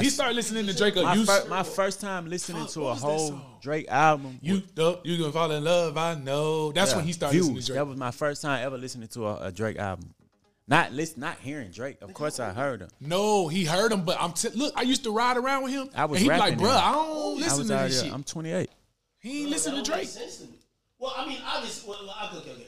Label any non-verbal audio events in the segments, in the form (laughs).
He started listening to Drake. My, you, fir- my first time listening Fuck, to a whole? Drake album. you, the, you gonna fall in love. I know. That's Yeah. when he started listening to Drake. That was my first time ever listening to a, a Drake album. Not listen, not hearing Drake. Of course, I heard him. No, he heard him, but I'm t- look. I used to ride around with him. I was and he be like, rapping "Bruh. I don't listen was to already. this shit." I'm 28. he ain't listen to That don't make Drake. sense. Well, I mean, obviously, well, okay, okay, okay.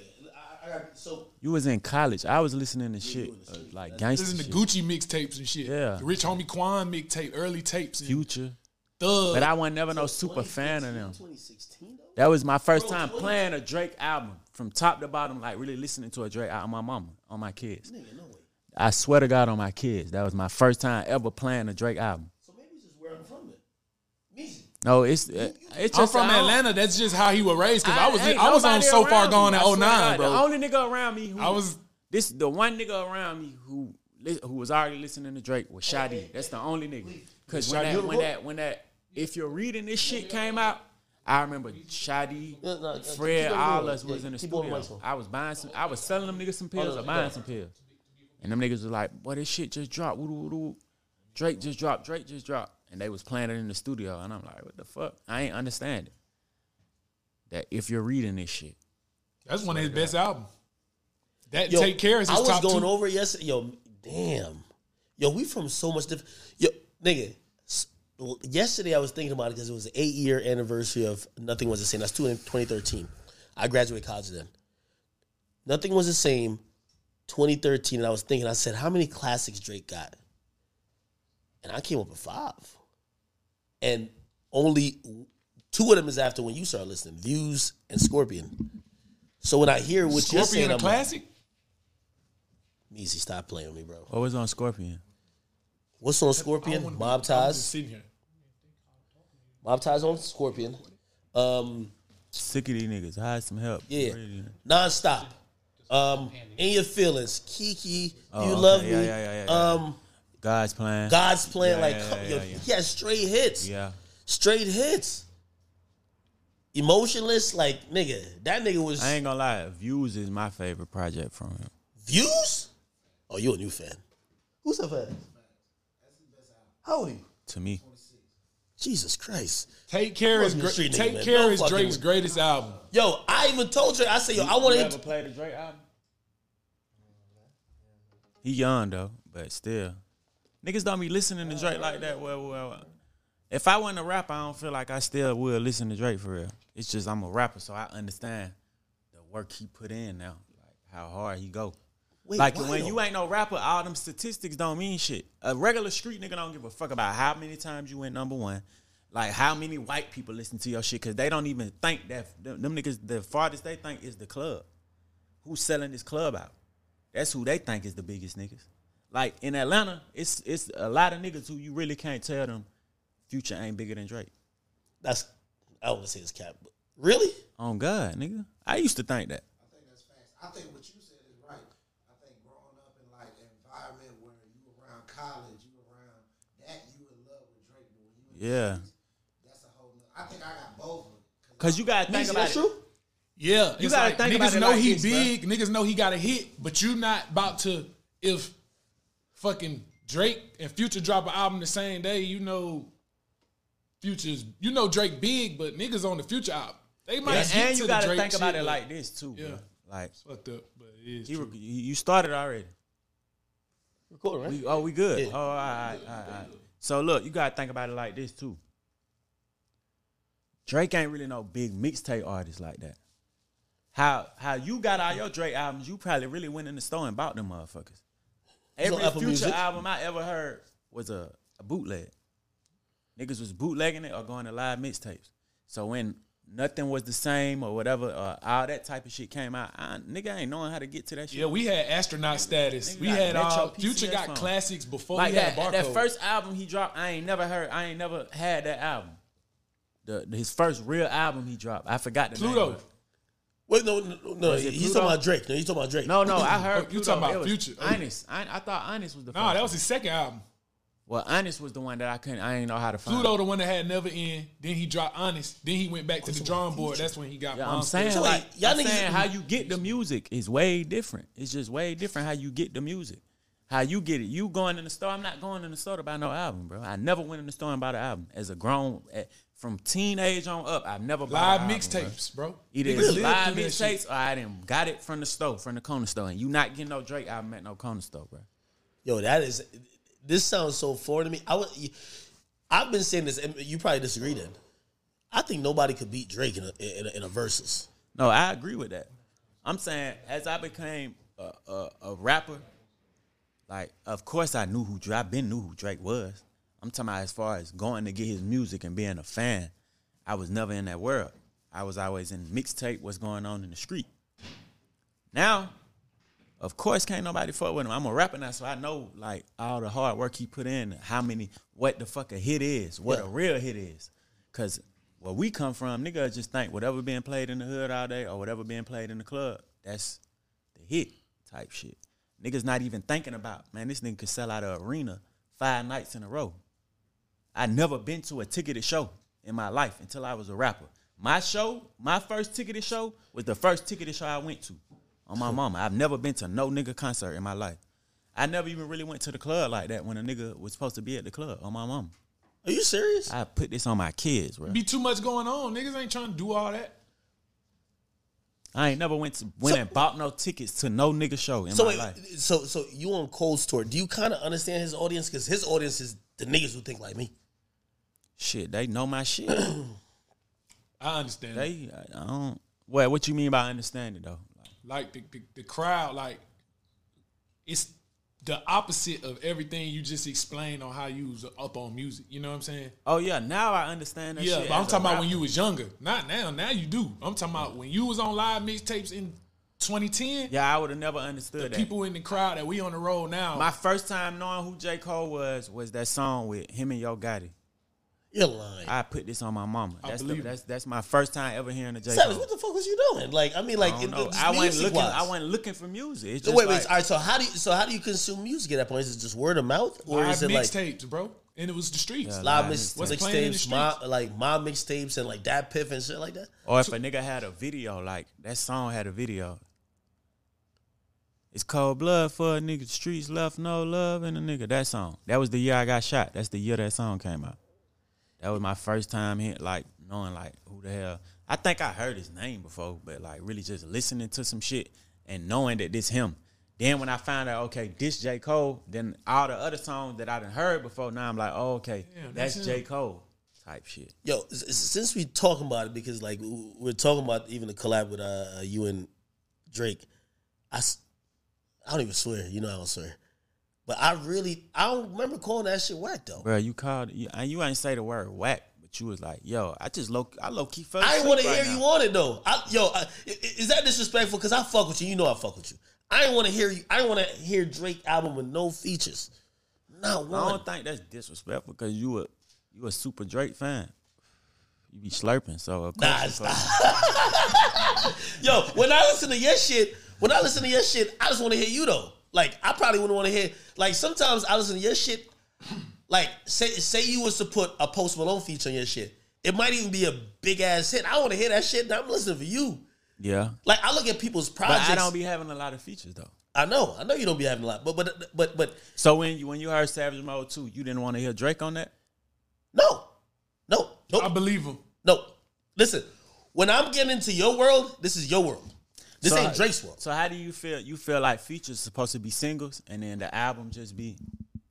I, I got so You was in college. I was listening to shit uh, like gangster Listen to. Gucci mixtapes and shit. Yeah. The Rich Homie Quan mixtape, early tapes, and Future. Thug. But I wasn't never no super fan of them. 2016 though. That was my first time playing a Drake album from top to bottom, like really listening to a Drake album. On my mama, on my kids. Nigga, no way. I swear to God, on my kids. That was my first time ever playing a Drake album. So maybe it's just where I'm from. Then. Meezy. No, it's uh, it's I'm just from I Atlanta. That's just how he was raised. Cause I, was ain't I was on so far around gone me. at I swear to 09, God, bro. The only nigga around me who I was this the one nigga around me who who was already listening to Drake was Shadi. That's the only nigga. Cause when Shadi that when that when that if you're reading this shit came out, I remember Shadi, No, no, Fred, keep all us was Yeah, in the keep studio. I was buying some. I was selling them niggas some pills no, or buying some pills, and them niggas was like, "Boy, this shit just dropped." Woo, woo, woo. Drake just dropped. Drake just dropped, and they was playing it in the studio, and I'm like, "What the fuck?" I ain't understand it. That if you're reading this shit, that's one of his best albums. That Yo, Take Care is his I was going two. over yesterday. Yo, damn. Yo, we from so much different. Yo, nigga. s- Yesterday I was thinking about it because it was the eight year anniversary of Nothing Was the Same. That's two in 2013. I graduated college then. Nothing was the same. 2013, and I was thinking. I said, how many classics Drake got? And I came up with five. And only two of them is after when you start listening. Views and Scorpion. So when I hear what you're saying, Scorpion a I'm like, classic. Easy, stop playing with me, bro. what was on Scorpion? What's on Scorpion? wanna be- Mob Ties. sitting here. Mob Ties on Scorpion. Um, Sick of these niggas. Hide some help. yeah, Really. nonstop. Um, in your feelings, Kiki, Oh, you okay. love Yeah, me. yeah, yeah, yeah, yeah. Um, God's plan. God's plan, Yeah, like yeah, yeah, yo, yeah, yeah. he has straight hits, Yeah. straight hits. Emotionless, like nigga, that nigga was I ain't gonna lie. Views is my favorite project from him. views. Oh, you a new fan? Who's a fan? How old are you? To me, Jesus Christ. Take Care is Wasn't great. street nigga, Take man. Care Don't is Drake's with- greatest album. Yo, I even told you. I said, yo, I want You to. ever played the Drake album? He young though, but still, niggas don't be listening to Drake like that. Well, well, if I wasn't a rapper, I don't feel like I still would listen to Drake for real. It's just I'm a rapper, so I understand the work he put in now, like how hard he go. Wait, like when though? you ain't no rapper, all them statistics don't mean shit. A regular street nigga don't give a fuck about how many times you went number one, like how many white people listen to your shit because they don't even think that them, them niggas the farthest they think is the club. Who's selling this club out? That's who they think is the biggest niggas. Like in Atlanta, it's it's a lot of niggas who you really can't tell them Future ain't bigger than Drake. That's I don't say this cap, but really, On God, nigga. I used to think that. I think that's fast. I think what you said is right. I think growing up in like an environment where you around college, you around that, you in love with Drake. But when you in Yeah. streets, that's a whole. Nother, I think I got both of it. Cause you gotta think about that's it. true. Yeah, You gotta like, think niggas about it know like he this, bruh. big. Niggas know he got a hit, but you not about to. If fucking Drake and Future drop an album the same day, you know Future's. You know Drake big, but niggas on the Future album. They might And, get and you the gotta Drake think about shit, it but like this too, Yeah. bro. Like it's fucked up, but it is. he, true. you started already. Recording, right? We, oh, we good. Yeah. Oh, all right, all right, all right. So look, you gotta think about it like this too. Drake ain't really no big mixtape artist like that. How how you got all your Drake albums? You probably really went in the store and bought them motherfuckers. Every future Music. album I ever heard was a, a bootleg. Niggas was bootlegging it or going to live mixtapes. So when nothing was the same or whatever, or all that type of shit came out, I, nigga ain't knowing how to get to that shit. Yeah, we had astronaut status. Nigga We had all uh, Future got phone. classics before like we had that, barcode. that first album he dropped, I ain't never heard. I ain't never had that album. The, his first real album he dropped, I forgot the name. Pluto. Of it. Wait, no, no, no. Was it He's Pluto? talking about Drake. No, he's talking about Drake. No, no, I heard. Oh, you Pluto. talking about It was Future. Honest, I, I thought Honest was the. Nah, first that was one. his second album. Well, Honest was the one that I couldn't. I didn't know how to find. Pluto, the one that had Never End. Then he dropped Honest. Then he went back to the drawing board. That's when he got. Yeah, I'm Monster. saying So wait, like y'all I'm niggas- saying how you get the music is way different. It's just way different how you get the music. How you get it? You going in the store? I'm not going in the store to buy no album, bro. I never went in the store and bought an album. As a grown, eh, from teenage on up, I've never bought Live an album, bro. mixtapes, bro. Either Niggas it's live live through that shit. mixtapes or I didn't got it from the store, from the corner store. And you not getting no Drake album at no corner store, bro. Yo, that is. This sounds so foreign to me. I would. I've been saying this, and you probably disagree. Then, I think nobody could beat Drake in a in a, in a versus. No, I agree with that. I'm saying as I became a, a, a rapper, like of course I knew who Drake. I been knew who Drake was. I'm talking about as far as going to get his music and being a fan. I was never in that world. I was always in mixtape. What's going on in the street? Now, of course, can't nobody fuck with him. I'm a rapper now, so I know like all the hard work he put in, how many, what the fuck a hit is, what Yeah. a real hit is. Cause where we come from, niggas just think whatever being played in the hood all day or whatever being played in the club, that's the hit type shit. Niggas not even thinking about, man, this nigga could sell out an arena five nights in a row. I never been to a ticketed show in my life until I was a rapper. My show, my first ticketed show was the first ticketed show I went to on my mama. I've never been to no nigga concert in my life. I never even really went to the club like that when a nigga was supposed to be at the club on my mama. Are you serious? I put this on my kids, bro. Be too much going on. Niggas ain't trying to do all that. I ain't never went to went So- and bought no tickets to no nigga show in So my wait, life. so so you on Cold Store? Do you kind of understand his audience? Because his audience is the niggas who think like me. Shit, they know my shit. (coughs) I understand. that. they, I I don't. What? What you mean by understanding though? like the, the the crowd, like it's the opposite of everything you just explained on how you was up on music. You know what I'm saying? Oh yeah, now I understand that. yeah, shit but I'm talking about when you was younger. Not now. Now you do. I'm talking about when you was on live mixtapes in 2010. Yeah, I would have never understood that. People in the crowd that we on the road now. My first time knowing who J Cole was was that song with him and Yo Gotti. You're lying. I put this on my mama. I That's the, that's that's my first time ever hearing a J Savage, Cole. what the fuck was you doing? Like, I mean, like, I in, don't know. I wasn't looking. music-wise. I wasn't looking for music. It's just wait, wait. like, All right. So how do you so how do you consume music at that point? Is it just word of mouth, or live is it like mixtapes, bro. And it was the streets. Yeah, live live mixtapes. What's playing the streets? like my mixtapes, and like that piff and shit like that? Or if a nigga had a video, like that song had a video. It's cold blood for a nigga. Streets left no love in a nigga. That song. That was the year I got shot. That's the year that song came out. That was my first time hit, like knowing like who the hell. I think I heard his name before, but like really just listening to some shit and knowing that this him. Then when I found out, okay, this J Cole, then all the other songs that I done heard before, now I'm like, oh, okay, Damn, that's, that's J. Cole type shit. Yo, s- s- since we talking about it, because like we're talking about even the collab with uh, you and Drake, I, I don't even swear. You know I don't swear, but I really I don't remember calling that shit whack though. Bro, you called you, and you ain't say the word whack, but you was like, "Yo, I just low, I low key fell." I ain't want to right hear now. you on it though. I, yo, I, is that disrespectful? Because I fuck with you. You know I fuck with you. I ain't want to hear you. I want to hear Drake album with no features. Not one. I don't think that's disrespectful because you a you a super Drake fan. You be slurping, so of course. Nah, stop. (laughs) Yo, when I listen to your shit, when I listen to your shit, I just want to hear you though. Like I probably wouldn't want to hear. Like sometimes I listen to your shit. Like say say you was to put a Post Malone feature on your shit, it might even be a big ass hit. I want to hear that shit. And I'm listening for you. yeah, Like I look at people's but projects. I don't be having a lot of features though. I know, I know you don't be having a lot, but but but but So when you when you heard Savage Mode 2, you didn't want to hear Drake on that? no, no, no, I believe him. no. Listen, when I'm getting into your world, this is your world. This So- ain't Drake's world. So how do you feel? You feel like features supposed to be singles, and then the album just be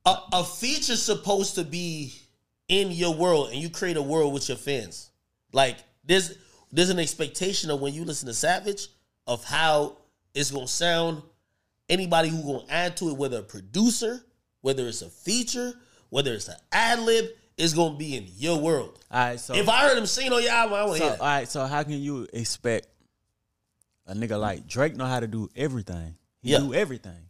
a, a feature's supposed to be in your world and you create a world with your fans. Like there's there's an expectation of when you listen to Savage of how it's gonna sound. Anybody who gonna add to it, whether a producer, whether it's a feature, whether it's an ad lib, is gonna be in your world. all right. So If I heard him sing on your album, I want to So, hear all that. right, so how can you expect a nigga like Drake know how to do everything? He Yeah. do everything.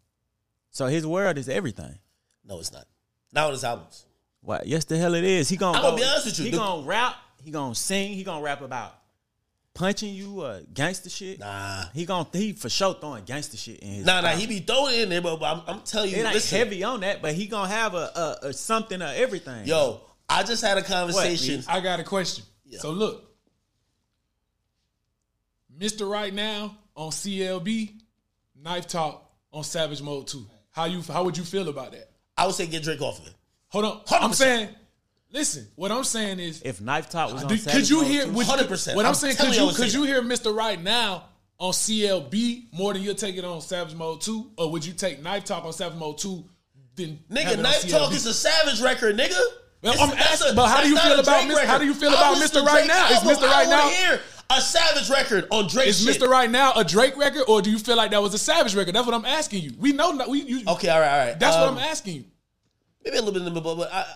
So his world is everything. No, it's not. Not on his albums. What? Yes, the hell it is. He gonna I'm go, gonna be honest with you, He the- gonna rap. He gonna sing. He gonna rap about punching you, uh, gangster shit. Nah. He gonna he for sure throwing gangster shit in his. Nah, nah, he be throwing it in there, but, but I'm, I'm telling you, It ain't listen, heavy on that, but he gonna have a, a, a something of everything. yo, I just had a conversation. I got a question. Yeah. So look, Mr. Right Now on CLB, Knife Talk on Savage Mode 2. How you how would you feel about that? I would say get Drake off of it. Hold on. I'm saying, listen. What I'm saying is, If Knife Talk was uh, on do- Savage could you Mode hear? too- Would, 100%. What I'm, I'm saying, could you you could you hear Mr. Right now on CLB more than you'll take it on Savage Mode Two, or would you take Knife Talk on Savage Mode Two? Then have Nigga, it on Knife Talk is a savage record, nigga. Well, I'm that's asking, but how do you feel about Mr. How do you feel about Mr. Right Now? Is. Mr. Right I wanna Now? Hear a savage record on Drake Is shit. Mr. Right Now a Drake record, or do you feel like that was a Savage record? That's what I'm asking you. We know we. You, Okay, all right, all right. That's Um, what I'm asking you. Maybe a little bit in the middle, but I,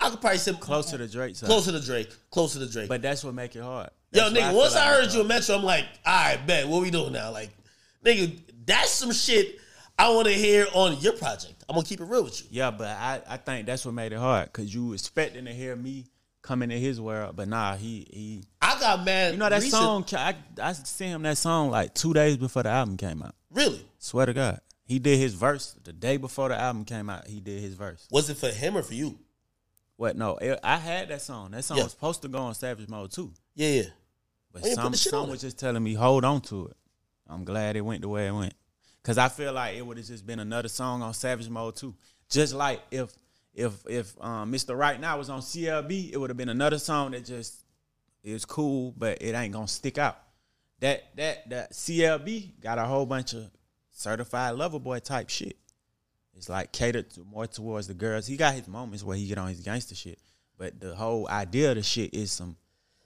I could probably say closer to the Drake side. closer to Drake, closer to Drake. But that's what make it hard. Yo, That's why nigga, feel once I heard it's you in. Metro, I'm like, all right, bet. What we doing now? Like, nigga, that's some shit I want to hear on your project. I'm gonna keep it real with you. Yeah, but I, I think that's what made it hard because you expecting to hear me come into his world, but nah, he he. I got mad. You know that recent- song? I I sent him that song like two days before the album came out. Really? Swear to God, he did his verse the day before the album came out. He did his verse. Was it for him or for you? What? No, it, I had that song. That song Yeah. was supposed to go on Savage Mode too, Yeah, yeah. but oh, Why some some it? was just telling me hold on to it. I'm glad it went the way it went because I feel like it would have just been another song on Savage Mode too. Just like if if if um, Mr. Right Now was on CLB, it would have been another song that just is cool, but it ain't gonna stick out. That that that CLB got a whole bunch of certified lover boy type shit. It's like catered to more towards the girls. He got his moments where he get on his gangster shit, but the whole idea of the shit is some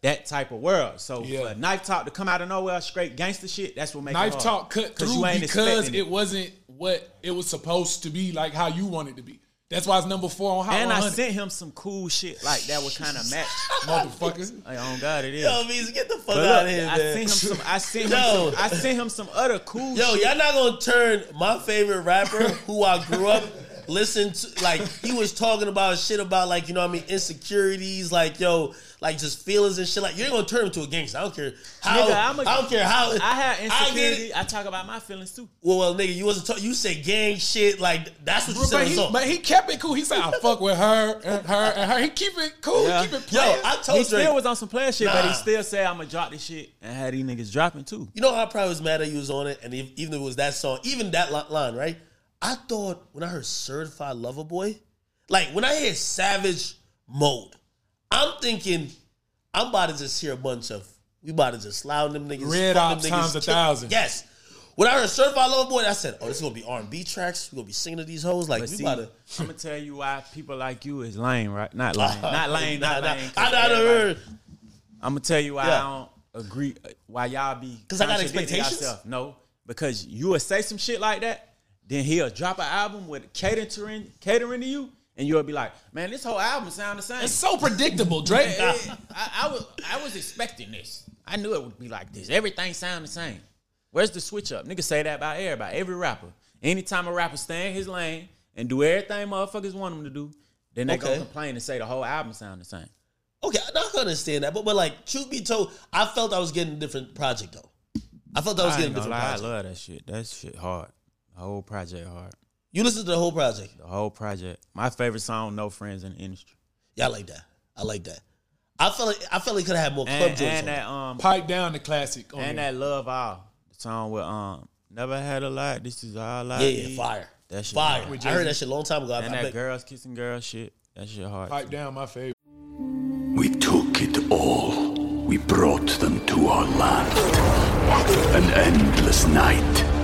that type of world. So Yeah. for knife talk to come out of nowhere, straight gangster shit, that's what makes Knife it. Talk cut through because expecting it wasn't what it was supposed to be, like how you wanted it to be. That's why it's number four on Hot And I sent him some cool shit like that would kind of (laughs) match. motherfuckers. Like, oh God, it is. Yo, Meezy, get the fuck But out of here, I man. sent him some. I sent him. (laughs) Yo. Some, I sent him some other cool. Yo, shit. y'all not gonna turn my favorite rapper, (laughs) who I grew up listen to, like he was talking about shit about like you know what I mean insecurities, like yo, like just feelings and shit. Like you ain't gonna turn him to a gangster. I don't care how. Nigga, I'm a- I don't care how. I had I get insecurity. it. I, talk about my feelings too. Well, well, nigga, you wasn't. talk you say gang shit. Like that's what you said But on he, but he kept it cool. He said, "I fuck with her and her and her." He keep it cool. Yeah. Keep it Yo, playing. I He told still was on some player shit, but he still said I'm gonna drop this shit and had these niggas dropping too. You know how I probably was mad that you was on it, and if, even if it was that song, even that line, right? I thought when I heard "Certified Lover Boy," like when I hear "Savage Mode," I'm thinking I'm about to just hear a bunch of we about to just loud them niggas, Red fuck them niggas, times a kill- thousand. Yes. When I heard "Certified Lover Boy," I said, "Oh, this is gonna be R and B tracks. We gonna be singing to these hoes like But we see, about to." I'm gonna tell you why people like you is lame, right? Not lame, (laughs) not lame, not nah, lame. I, I done heard. I'm gonna tell you why Yeah. I don't agree. Why y'all be 'Cause I got contradicting expectations? yourself. No, because you will say some shit like that, then he'll drop an album with catering catering to you, and you'll be like, "Man, this whole album sound the same." it's so predictable, Drake. (laughs) I, I was I was expecting this. I knew it would be like this. Everything sound the same. Where's the switch up? Niggas say that about everybody, every rapper. Anytime a rapper stay in his lane and do everything motherfuckers want him to do, then they Okay. gonna complain and say the whole album sound the same. Okay, I can understand that, but but like, truth be told, I felt I was getting a different project though. I felt I was I, getting a different lie, I love that shit. That shit hard. The whole project hard. You listen to the whole project. The whole project. My favorite song, No Friends in the Industry. Yeah, I like that. I like that. I felt like I felt like could have had more club And, joints. and on that um Pipe down the classic. On and there. that Love All. The song with um Never Had a Lot, This Is All I yeah, yeah, fire. That shit fire. hard. I heard that shit a long time ago. I, And I that bet- girls kissing girls shit. That shit hard. Pipe down, my favorite. We took it all. We brought them to our land. An endless night,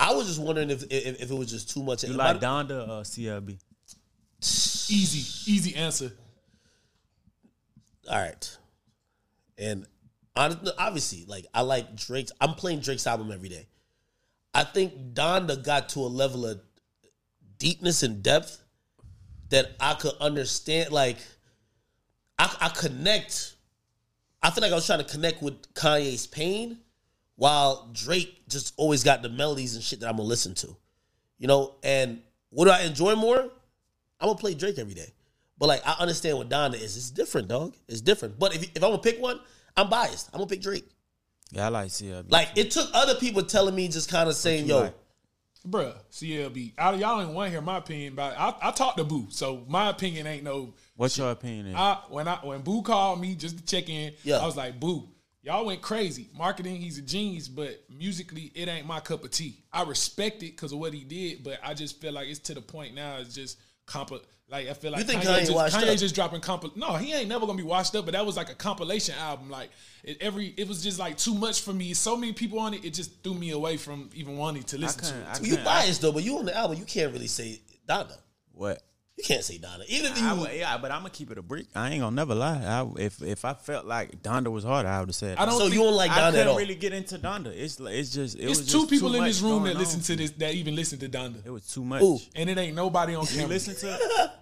I was just wondering if if, if it was just too much. You like Donda or uh, CLB? Easy, easy answer. All right. And honestly, obviously, like I like Drake's. I'm playing Drake's album every day. I think Donda got to a level of deepness and depth that I could understand. Like I, I connect. I feel like I was trying to connect with Kanye's pain, while Drake just always got the melodies and shit that I'm gonna listen to. You know, and what do I enjoy more? I'm gonna play Drake every day. But like I understand what Donda is. It's different, dog. It's different. But if, if I'm gonna pick one, I'm biased. I'm gonna pick Drake. Yeah, I like CLB. Like it took other people telling me just kind of saying, you "Yo, like? Bruh, CLB. I, y'all ain't want to hear my opinion about it. I, I talked to Boo, so my opinion ain't no. What's your opinion? Is? I when I when Boo called me just to check in, Yeah. I was like, Boo, y'all went crazy. Marketing, he's a genius, but musically, it ain't my cup of tea. I respect it because of what he did, but I just feel like it's to the point now. It's just comp. Like I feel like You think Kanye, Kanye just, washed Kanye up? just dropping comp. No, he ain't never gonna be washed up. But that was like a compilation album. Like it, every, it was just like too much for me. So many people on it, it just threw me away from even wanting to listen to it. I you biased though." But you on the album, you can't really say Donda. what? You can't say Donda. Even if you, I would- yeah, but I'm gonna keep it a brick. I ain't gonna never lie. I, if if I felt like Donda was harder, I would have said. I don't so you don't like I Donda at couldn't all. really get into Donda. It's like- it's just it It's was two just people too in much this room going that on. listen to this that even listen to Donda, It was too much. Ooh. and it ain't nobody on You camera. listen to it? (laughs)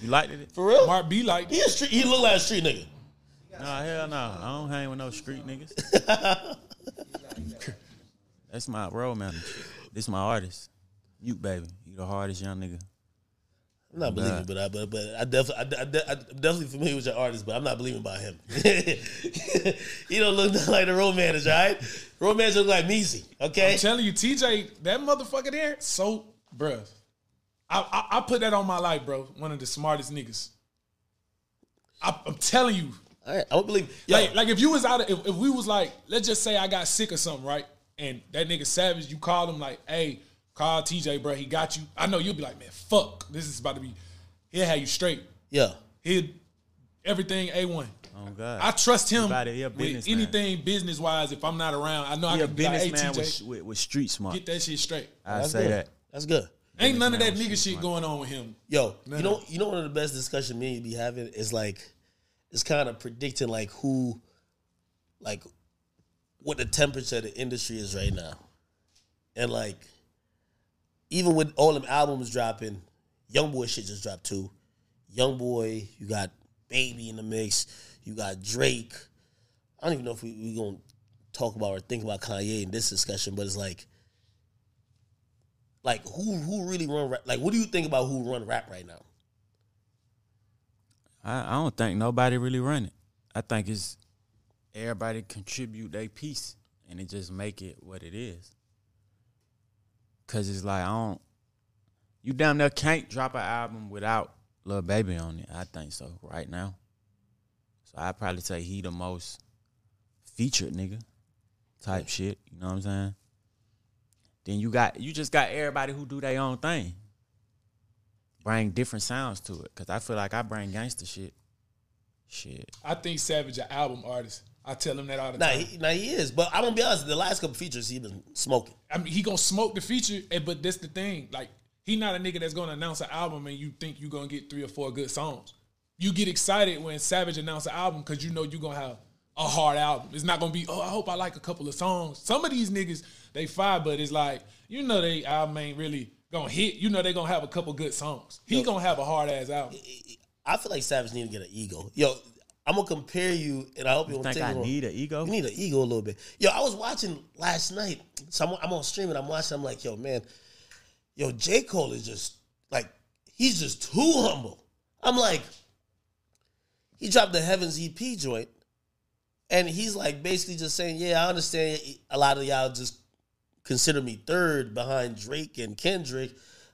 You liked it? For real, Mark B like he a street. He look like a street nigga. Nah, hell no. I don't hang with no street niggas. That's my role model. This my artist. You baby. You the hardest young nigga. I'm not believing, Nah. but I but, but I definitely I, I, I'm definitely familiar with your artist, but I'm not believing about him. (laughs) he don't look like the road manager, all right? Road manager look like Meezy, okay? I'm telling you, TJ, that motherfucker there, so bruh. I, I I put that on my life, bro. One of the smartest niggas. I, I'm telling you, All right, I would believe. Yo, like, like if you was out of, if, if we was like, let's just say I got sick or something, right? And that nigga Savage, you called him like, hey, call TJ, bro, he got you. I know you'll be like, man, fuck, this is about to be, he'll have you straight. yeah, He'll, everything A1. Oh God. I trust him About it, he a with anything business wise. If I'm not around, I know I He a can be like, hey, businessman with, TJ, with, with street smart. get that shit straight. I say good. that. That's good. Ain't none of that nigga shit smart. going on with him. Yo, No, you know, you know, one of the best discussion me and you be having is like, it's kind of predicting like who, like, what the temperature of the industry is right now, and like, even with all them albums dropping, Young Boy shit just dropped too. Young Boy, you got Baby in the mix, you got Drake. I don't even know if we we gonna talk about or think about Kanye in this discussion, but it's like like who who really run rap? Like, what do you think about who run rap right now? I, I don't think nobody really run it. I think it's everybody contribute their piece and it just make it what it is. Cause it's like I don't you damn near can't drop an album without Lil Baby on it. I think so right now. So I probably say he the most featured nigga type shit. You know what I'm saying? Then you got you just got everybody who do their own thing bring different sounds to it. Cause I feel like I bring gangster shit. Shit. I think Savage an album artist. I tell him that all the Nah, time. he, nah, he is. But I'm gonna be honest. The last couple features, he been smoking. I mean, he gonna smoke the feature, eh, but that's the thing. Like, he not a nigga that's gonna announce an album and you think you gonna get three or four good songs. You get excited when Savage announce an album because you know you gonna have a hard album. It's not gonna be, oh, I hope I like a couple of songs. Some of these niggas, they fire, but it's like, you know they album ain't really gonna hit. You know they gonna have a couple good songs. He gonna have a hard ass album. I feel like Savage need to get an ego. Yo, I'm gonna compare you, and I hope you, You don't think take I need an ego? You need an ego a little bit. Yo, I was watching last night. So I'm, I'm on streaming. I'm watching. I'm like, yo, man, yo, J Cole is just like he's just too humble. I'm like, he dropped the Heavens EP joint, and he's like basically just saying, yeah, I understand a lot of y'all just consider me third behind Drake and Kendrick,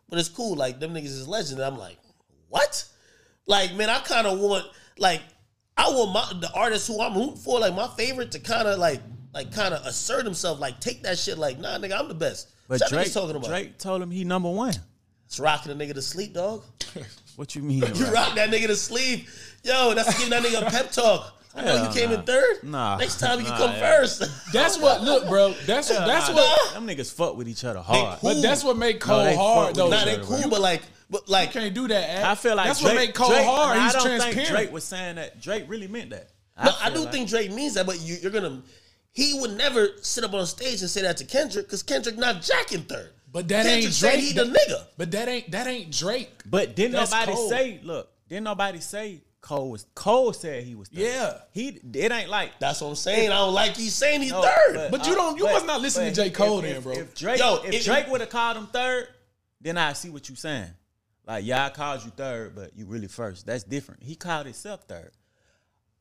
but it's cool. Like them niggas is legend. And I'm like, what? Like, man, I kind of want like I want my the artist who I'm rooting for, like my favorite, to kind of like like kind of assert himself, like take that shit, like nah, nigga, I'm the best. But What Drake, niggas talking about? Drake told him he number one. It's rocking a nigga to sleep, dog. (laughs) What you mean? (laughs) You right? rock that nigga to sleep, yo. That's giving that nigga a pep talk. I know Hell you came in third. Nah. Next time you Nah, come yeah. first. (laughs) That's what, look, bro. That's that's Nah, what. them niggas fuck with each other hard. cool. But that's what make Cole they fuck hard though. each nah, they cool, but like, but You like, can't do that. Ad. I feel like that's Drake, what make Cole Drake, hard. and He's I don't transparent. think Drake was saying that. Drake really meant that. No, I, do like- think Drake means that, but you, you're gonna. He would never sit up on stage and say that to Kendrick because Kendrick not jacking third. But that Kendrick ain't said Drake. He the nigga. But that ain't that ain't Drake. But didn't That's nobody Cole. say? Look, didn't nobody say Cole was? Cole said he was. Third. Yeah. he. It ain't like. That's what I'm saying. I don't like he's saying he's No, third. But you uh, don't- you must not listen to but J. Cole if- then, bro. If Drake, Yo, if if- Drake would have called him third, then I see what you're saying. Like, yeah, I called you third, but you really first. That's different. He called himself third.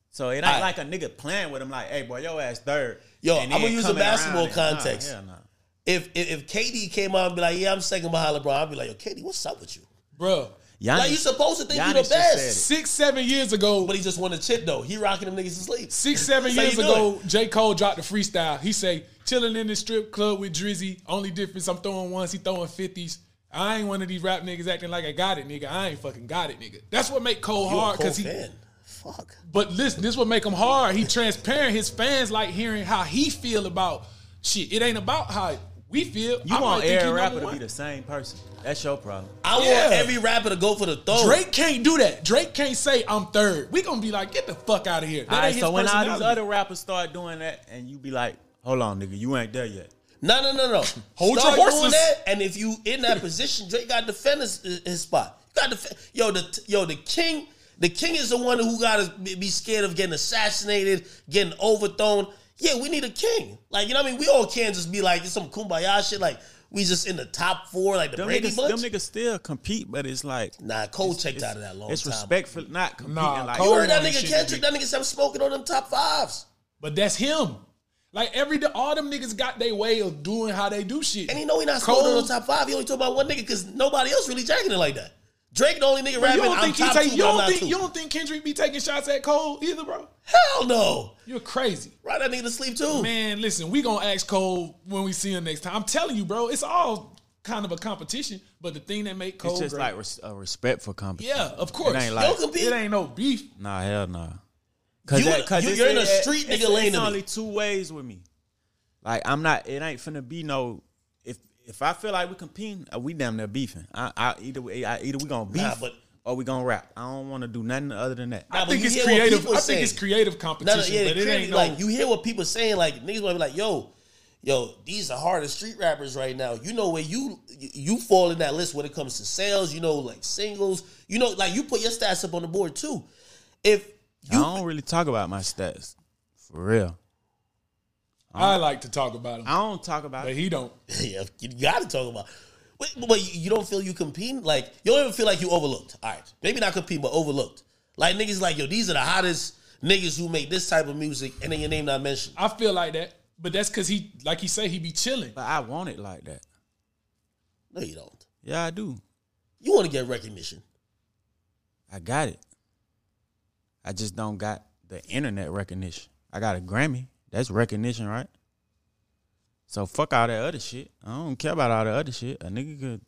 So it ain't Aight. like a nigga playing with him, like, hey, boy, your ass third. Yo, and I'ma use a coming around basketball and- nah, context. nah. if, if if KD came out and be like, yeah, I'm second behind LeBron, I'd be like, yo, KD, what's up with you? Bro. Giannis, Like you supposed to think you Giannis the just said it. best, Six, seven years ago, but he just won a chip though. He rocking them niggas to sleep. Six, (laughs) seven years ago, J. Cole dropped the freestyle. He say, chilling in the strip club with Drizzy. Only difference, I'm throwing ones, he throwing 50s. I ain't one of these rap niggas acting like I got it, nigga. I ain't fucking got it, nigga. That's what make Cole You hard because he. fan. Fuck. But listen, this what make him hard. He transparent. His fans like hearing how he feel about shit. It ain't about how we feel. You I want might every rapper to be the same person. That's your problem. I Yeah. want every rapper to go for the throne. Drake can't do that. Drake can't say I'm third. We gonna be like, get the fuck out of here. That All right, ain't his so when all these other rappers start doing that, and you be like, hold on, nigga, you ain't there yet. No, no, no, no. Hold Start your doing that, and if you in that position, Drake got to defend his, his spot. You got to defend. Yo, the yo, the king, the king is the one who got to be scared of getting assassinated, getting overthrown. Yeah, we need a king. Like you know, what I mean, we all can't just be like it's some kumbaya shit. Like we just in the top four, like the Them Brady niggas, bunch. them niggas still compete, but it's like nah, Cole checked out of that long it's time. respectful, not competing Nah, like. You heard that on this nigga Kendrick? That nigga said smoking on them top fives, But that's him. Like every all them niggas got their way of doing how they do shit. and he know he not smoking Cole- on the top five. He only talking about one nigga because nobody else really jacking it like that. Drake the only nigga Bro, rapping. you don't I'm think he top take, two, you don't think you don't think Kendrick be taking shots at Cole either, bro? Hell no. You're crazy. Right, that nigga to sleep too. Man, listen, we gonna ask Cole when we see him next time. I'm telling you, bro, it's all kind of a competition. But the thing that make Cole It's just great, like res- a respectful competition. yeah, of course, It ain't like it ain't no beef. nah, hell nah. You- that- you- it's- you're in a it- street it's- nigga lane It's to me. only two ways with me. Like I'm not. It ain't finna be no. If if I feel like we competing, uh, we damn near beefing. I, I either way, I, either we gonna beef Nah, but- or we gonna rap. I don't want to do nothing other than that. Nah, I think it's creative. I saying. think it's creative competition, no, yeah, but it clearly, ain't no. like you hear what people saying. Like niggas might be like, "Yo, yo, these are hardest street rappers right now." You know where you you fall in that list when it comes to sales. You know, like singles. You know, like you put your stats up on the board too. If I don't really talk about my stats for real. I like to talk about him, I don't talk about but it. he don't. (laughs) yeah, you got to talk about. Wait, but you you don't feel you competing? Like you don't even feel like you overlooked. All right, maybe not compete, but overlooked. Like niggas like yo, these are the hottest niggas who make this type of music, and then your name not mentioned. I feel like that, but that's because he, like he say, he be chilling. But I want it like that. No, you don't. Yeah, I do. You want to get recognition. I got it. I just don't got the internet recognition. I got a Grammy. That's recognition, right? So fuck all that other shit. I don't care about all the other shit. A nigga could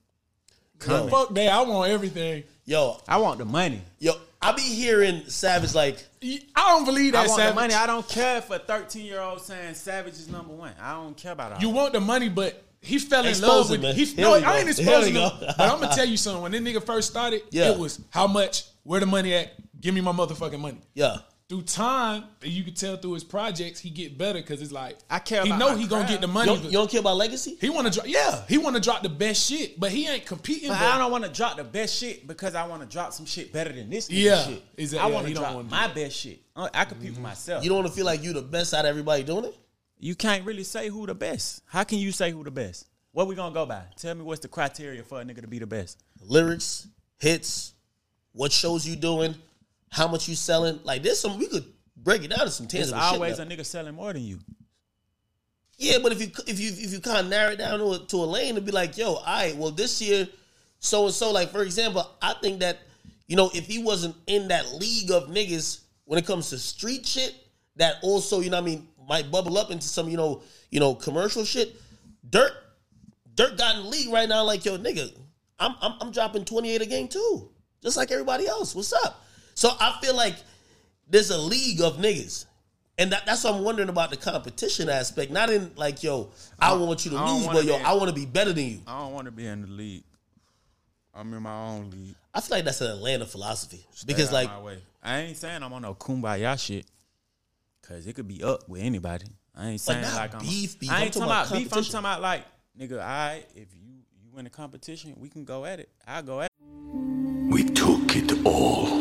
comment. Fuck that. I want everything. Yo, I want the money. yo, I be hearing Savage like, I don't believe I that. want Savage. the money. I don't care if a 13 year old saying Savage is number one. I don't care about all You that. want the money, but he fell in Expose love with. man. He, no, I ain't exposing him. but I'm gonna tell you something. When this nigga first started, Yeah. it was how much, where the money at. Give me my motherfucking money. yeah, Through time, you can tell through his projects, he get better because it's like I care He about know my he gonna get the you money. don't, you don't care about legacy. he want to drop. Yeah, he want to drop the best shit, but he ain't competing. But but- I don't want to drop the best shit because I want to drop some shit better than this nigga Yeah, shit. exactly. I want to don't drop wanna my best shit. Uh, I compete for myself. You don't want to feel like you the best out of everybody doing it. you can't really say who the best. How can you say who the best? What we gonna go by? Tell me what's the criteria for a nigga to be the best. Lyrics, hits, what shows you doing, how much you selling. Like there's some we could break it down to some There's tangible always shit. a nigga selling more than you. Yeah, but if you if you if you kind of narrow it down to a, to a lane and be like, yo, all right, well this year, so and so. Like for example, I think that you know if he wasn't in that league of niggas when it comes to street shit, that also you know what I mean might bubble up into some you know you know commercial shit. Durk, Durk got in the league right now. Like yo, nigga, I'm I'm, I'm dropping 28 a game too, just like everybody else. What's up? So I feel like there's a league of niggas. And that, that's what I'm wondering about the competition aspect. Not in like, yo, I want you to lose, but yo, be- I want to be better than you. I don't want to be in the league. I'm in my own league. I feel like that's an Atlanta philosophy because Stay out like, my way. I ain't saying I'm on no kumbaya shit. Cause it could be up with anybody. I ain't saying not like I'm beef, beef. I ain't talking talking about about beef. I'm talking about like nigga. I if you you win a competition, we can go at it. I'll go at it. We took it all.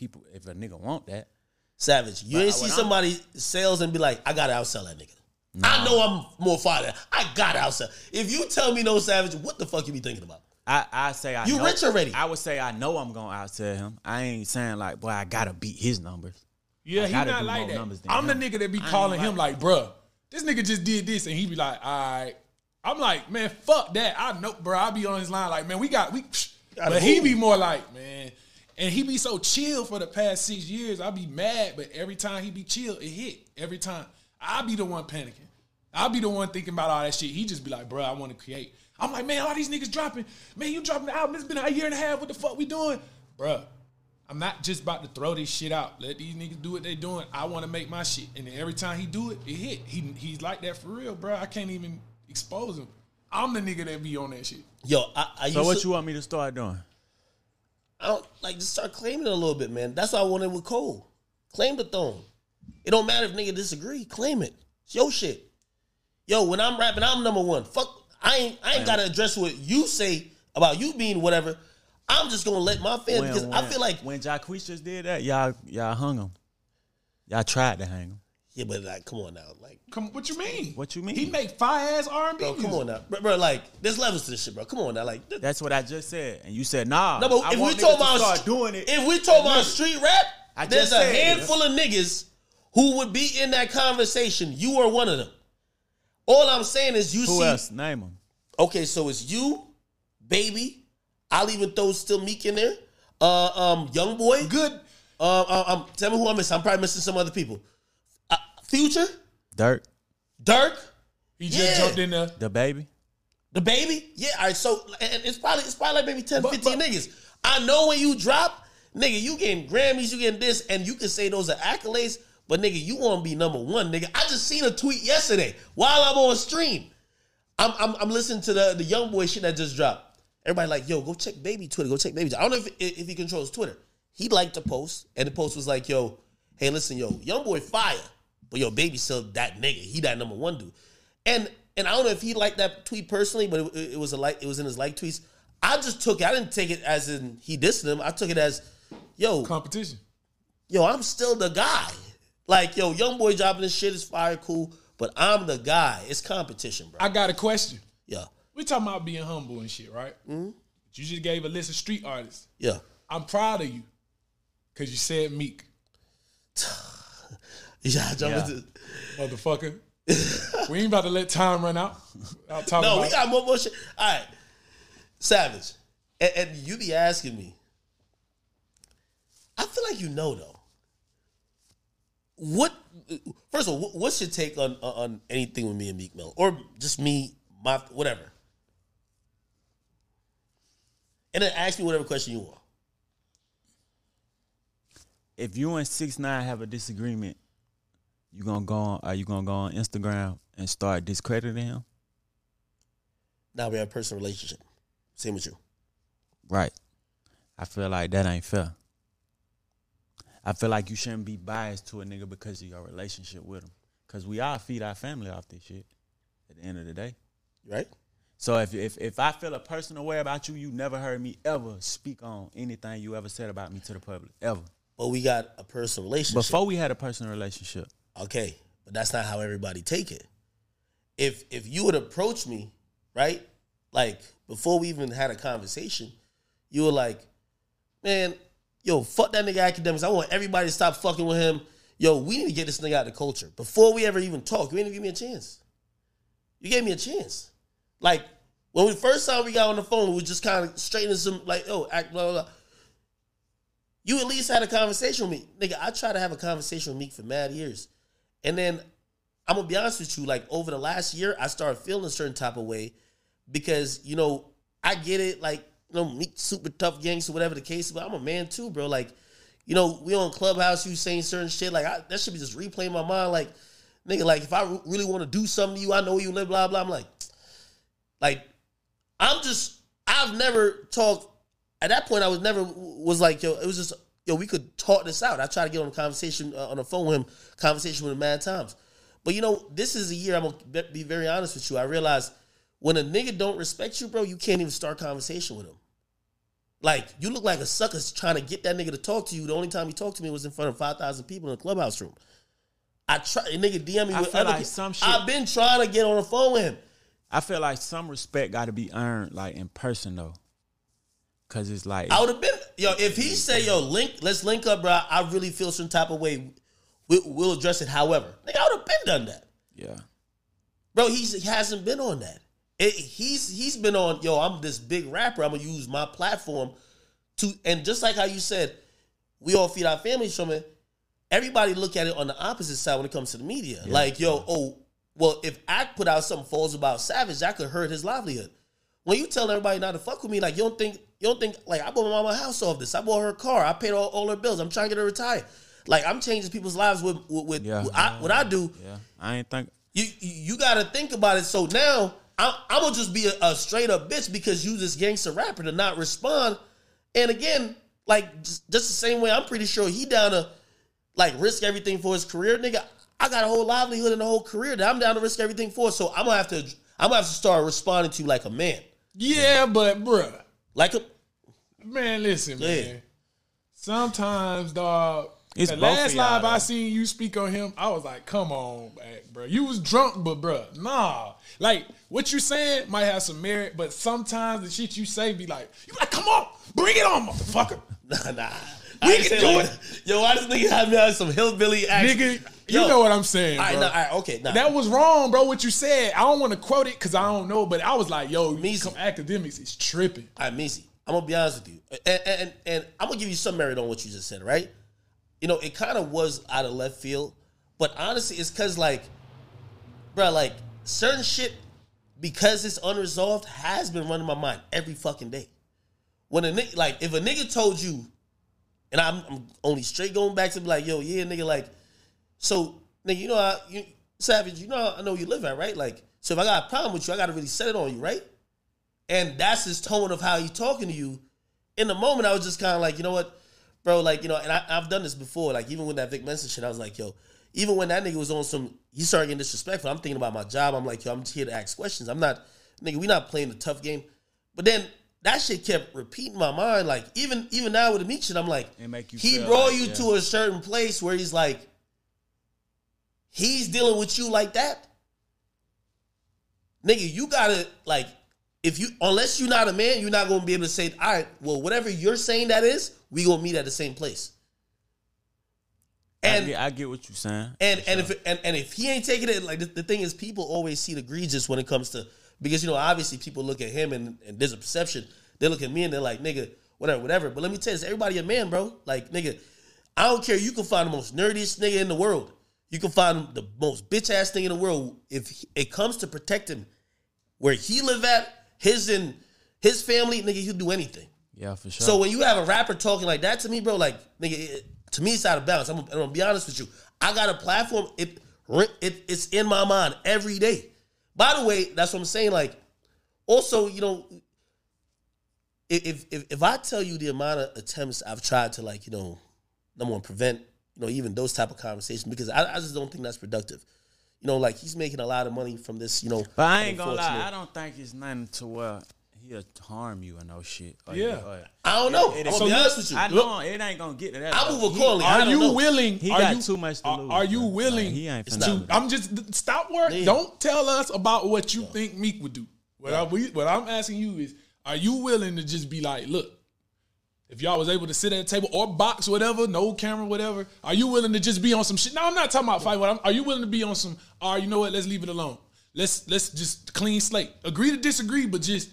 people. If a nigga want that, Savage. You But ain't what see I'm- somebody sales and be like, I gotta outsell that nigga. I know I'm more fire than I gotta outsell. If you tell me no savage, what the fuck you be thinking about? I I say I You know- rich already. I would say I know I'm gonna outsell him. I ain't saying like, boy, I gotta beat his numbers. Yeah, I he gotta not do like more that. numbers than I'm the him. nigga that be I ain't calling him like like, bruh, this nigga just did this, and he be like, all right. I'm like, man, fuck that. I know, bro. I be on his line like, man, we got we. But he be more like, man, and he be so chill for the past six years. I be mad, but every time he be chill, it hit every time. I be the one panicking. I be the one thinking about all that shit. He just be like, bro, I want to create. I'm like, man, all these niggas dropping. Man, you dropping the album. It's been a year and a half. What the fuck we doing, Bruh, I'm not just about to throw this shit out. Let these niggas do what they doing. I want to make my shit, and every time he do it, it hit. He he's like that for real, bro. I can't even expose him. I'm the nigga that be on that shit. Yo, I, I used So what to, you want me to start doing? I don't like just start claiming it a little bit, man. That's what I wanted with Cole. Claim the throne. It don't matter if nigga disagree. Claim it. It's your shit. Yo, when I'm rapping, I'm number one. Fuck, I ain't I ain't gotta address what you say about you being whatever. I'm just gonna let my fans because I feel like when Jacquees just did that, y'all y'all hung him. Y'all tried to hang him. Yeah, but like, come on now, like, Come, what you mean? What you mean? He make fire ass R and B. bro, come on now, bro, bro, like, there's levels to this shit, bro. Come on now, like, th- That's what I just said, and you said nah. no, but I if we want talk about start doing it, if we talk about street rap, I there's a said it. handful of niggas who would be in that conversation. You are one of them. All I'm saying is you who see. else? Name them. Okay, so it's you, baby. I'll even throw still Meek in there. Uh, um, young boy. Good. Um, um, um, tell me who I'm missing. I'm probably missing some other people. Future, Durk, Durk, He just Yeah. jumped in there. the baby. the baby. Yeah, all right. So and it's probably it's probably like maybe 10, But- 15 but- niggas. I know when you drop, nigga, you getting Grammys, you getting this, and you can say those are accolades. But nigga, you want to be number one, nigga. I just seen a tweet yesterday while I'm on stream. I'm, I'm, I'm listening to the the young boy shit that just dropped. Everybody like, yo, go check baby Twitter. Go check baby. I don't know if if he controls Twitter. He liked the post, and the post was like, yo, hey, listen, yo, young boy fire, but yo, baby still that nigga. He that number one dude. And and I don't know if he liked that tweet personally, but it, it was a like it was in his like tweets. I just took it. I didn't take it as in he dissed him. I took it as, yo, Competition. yo, I'm still the guy. Like, yo, young boy dropping this shit is fire, cool, but I'm the guy. It's competition, bro. I got a question. yeah, We talking about being humble and shit, right? Mm-hmm. You just gave a list of street artists. yeah. I'm proud of you because you said Meek, (sighs) (sighs) (sighs) Yeah, jump Yeah. into. motherfucker. we ain't about to let time run out. I'll No, about we got more, more shit. All right, Savage, and, and you be asking me. I feel like you know though. What? First of all, what's your take on on anything with me and Meek Mill, or just me, my whatever? And then ask me whatever question you want. If you and six nine have a disagreement, you gonna go on? Are you gonna go on Instagram and start discrediting him? Now we have a personal relationship. Same with you. Right. I feel like that ain't fair. I feel like you shouldn't be biased to a nigga because of your relationship with him. Cause we all feed our family off this shit. At the end of the day. Right? So if if if I feel a personal way about you, you never heard me ever speak on anything you ever said about me to the public ever. But we got a personal relationship. Before we had a personal relationship, Okay. but that's not how everybody take it. If if you would approach me, right, like before we even had a conversation, you were like, man, yo, fuck that nigga Akademiks. I want everybody to stop fucking with him. Yo, we need to get this nigga out of the culture. Before we ever even talk, you didn't even give me a chance. You gave me a chance. Like when we first time we got on the phone, we just kind of straightening some like, oh, act blah blah. blah. You at least had a conversation with me, nigga. I tried to have a conversation with Meek for mad years, and then I'm gonna be honest with you. Like over the last year, I started feeling a certain type of way because you know I get it. Like you know, super tough gangster, whatever the case. But I'm a man too, bro. Like you know, we on Clubhouse, you saying certain shit. Like I, that should be just replaying my mind. Like nigga, like if I re- really want to do something to you, I know you live. Blah blah. I'm like, like I'm just. I've never talked. At that point, I was never was like yo. It was just yo. We could talk this out. I tried to get on a conversation uh, on the phone with him. Conversation with him mad times. But you know, this is a year. I'm gonna be- very honest with you. I realize when a nigga don't respect you, bro, you can't even start conversation with him. Like you look like a sucker trying to get that nigga to talk to you. The only time he talked to me was in front of five thousand people in a clubhouse room. I try, nigga DM me I with feel other like some shit- I've been trying to get on the phone with him. I feel like some respect got to be earned, like in person though, cause it's like I would have been yo if he say yo link let's link up, bro. I really feel some type of way. We, we'll address it. However, nigga, I would have been done that, yeah, bro. He's, he hasn't been on that. It, he's he's been on yo. I'm this big rapper. I'm gonna use my platform to and just like how you said, we all feed our families from it. Everybody look at it on the opposite side when it comes to the media. Like yo, oh well, if I put out something false about Savage, that could hurt his livelihood. When you tell everybody not to fuck with me, like you don't think you don't think like I bought my mama house off this. I bought her a car. I paid all, all her bills. I'm trying to get her retired. Like I'm changing people's lives with with, with Yeah. what, I, what I do. yeah. I ain't think. You you got to think about it. So now I'm, I'm gonna just be a, a straight up bitch because you this gangster rapper to not respond. And again, like just, just the same way, I'm pretty sure he down to like risk everything for his career, nigga. I got a whole livelihood and a whole career that I'm down to risk everything for. So I'm gonna have to I'm gonna have to start responding to you like a man, Yeah, but bruh, like a man, listen, Yeah. man. Sometimes, dog. It's the both of last y'all, live I seen you speak on him, I was like, "Come on, man, bro. You was drunk, but bro, nah. Like what you saying might have some merit, but sometimes the shit you say be like, you like, come on, bring it on, motherfucker, (laughs) nah nah. We I ain't can say do like it. that. Yo, why this nigga have me on some hillbilly action? nigga. You Yo. know what I'm saying, All right, bro. nah, all right, okay, nah. That was wrong, bro. What you said. I don't want to quote it because I don't know, but I was like, "Yo, me some Akademiks is tripping." All right, Meezy, I'm gonna be honest with you, and, and and I'm gonna give you some merit on what you just said, right? You know, it kind of was out of left field, but honestly, it's because like, bro, like certain shit because it's unresolved has been running my mind every fucking day. When a nigga, like, if a nigga told you, and I'm, I'm only straight going back to be like, yo, yeah, nigga, like, so nigga, you know, how, you savage, you know, I know you live at, right? Like, so if I got a problem with you, I got to really set it on you, right? And that's his tone of how he's talking to you. In the moment, I was just kind of like, you know what, bro, like, you know, and I, I've done this before. Like, even with that Vic Mensa shit, I was like, yo, even when that nigga was on some, he started getting disrespectful. I'm thinking about my job. I'm like, yo, I'm here to ask questions. I'm not, nigga, we not playing the tough game. But then that shit kept repeating my mind. Like, even even now with the Meek shit, I'm like, he brought like, you yeah. to a certain place where he's like, he's dealing with you like that. Nigga, you gotta like if you unless you're not a man, you're not gonna be able to say, all right, well, whatever you're saying that is, we gonna meet at the same place. I And get, I get what you're saying. and and if and, and if he ain't taking it, like the, the thing is, people always see the egregious when it comes to because you know obviously people look at him and, and there's a perception. They look at me and they're like, nigga, whatever, whatever. But let me tell you, this, everybody a man, bro. Like nigga, I don't care. You can find the most nerdiest nigga in the world. You can find the most bitch ass thing in the world. If it comes to protecting where he live at, his and his family, nigga, he'll do anything. yeah, for sure. So when you have a rapper talking like that to me, bro, like nigga, it, to me it's out of balance. I'm, I'm gonna be honest with you. I got a platform. It, it it's in my mind every day. By the way, that's what I'm saying. Like, also, you know, if if if I tell you the amount of attempts I've tried to like, you know, number one, prevent, you know, even those type of conversations because I, I just don't think that's productive. You know, like he's making a lot of money from this. You know, But I ain't gonna lie, I don't think it's nothing to where he'll harm you and no shit. Or Yeah. he- or- I don't know. It- I'm it- gonna be so honest with you. I know it ain't gonna get to that. I though. move He- accordingly. Are you know. willing? He are got you, too much to are, lose, Are you bro. willing? Like, he ain't It's finna not- do that. I'm just stop work. Yeah. Don't tell us about what you think Meek would do. What I what I'm asking you is, are you willing to just be like, look, if y'all was able to sit at a table or box, whatever, no camera, whatever, are you willing to just be on some shit? No, I'm not talking about fight. What are you willing to be on some? All right, you know what? Let's leave it alone. Let's let's just clean slate. Agree to disagree, but just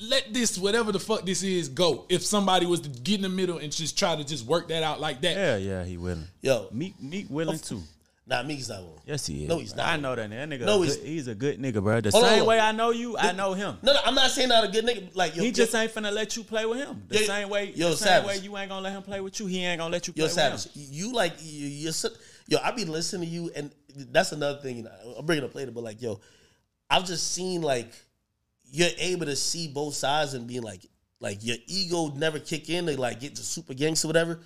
let this whatever the fuck this is go. If somebody was to get in the middle and just try to just work that out like that, Yeah, yeah, he willing. Yo, Meek, Meek willing too. Nah, Meek's not willing. Yes, he is. No, he's not. I know that nigga. That nigga No, he's- good- he's a good nigga, bro. The same on. way I know you, I know him. No, no, I'm not saying not a good nigga. Like yo, He yo, just ain't finna let you play with him. The Yo, same way, yo, the same Savage. way you ain't gonna let him play with you. He ain't gonna let you play Yo, with Savage, him. you like you, you're so- yo. I be listening to you, and that's another thing. I'm bringing up later, but like yo, I've just seen like you're able to see both sides and being like, like your ego never kick in to like get to super gangster, whatever.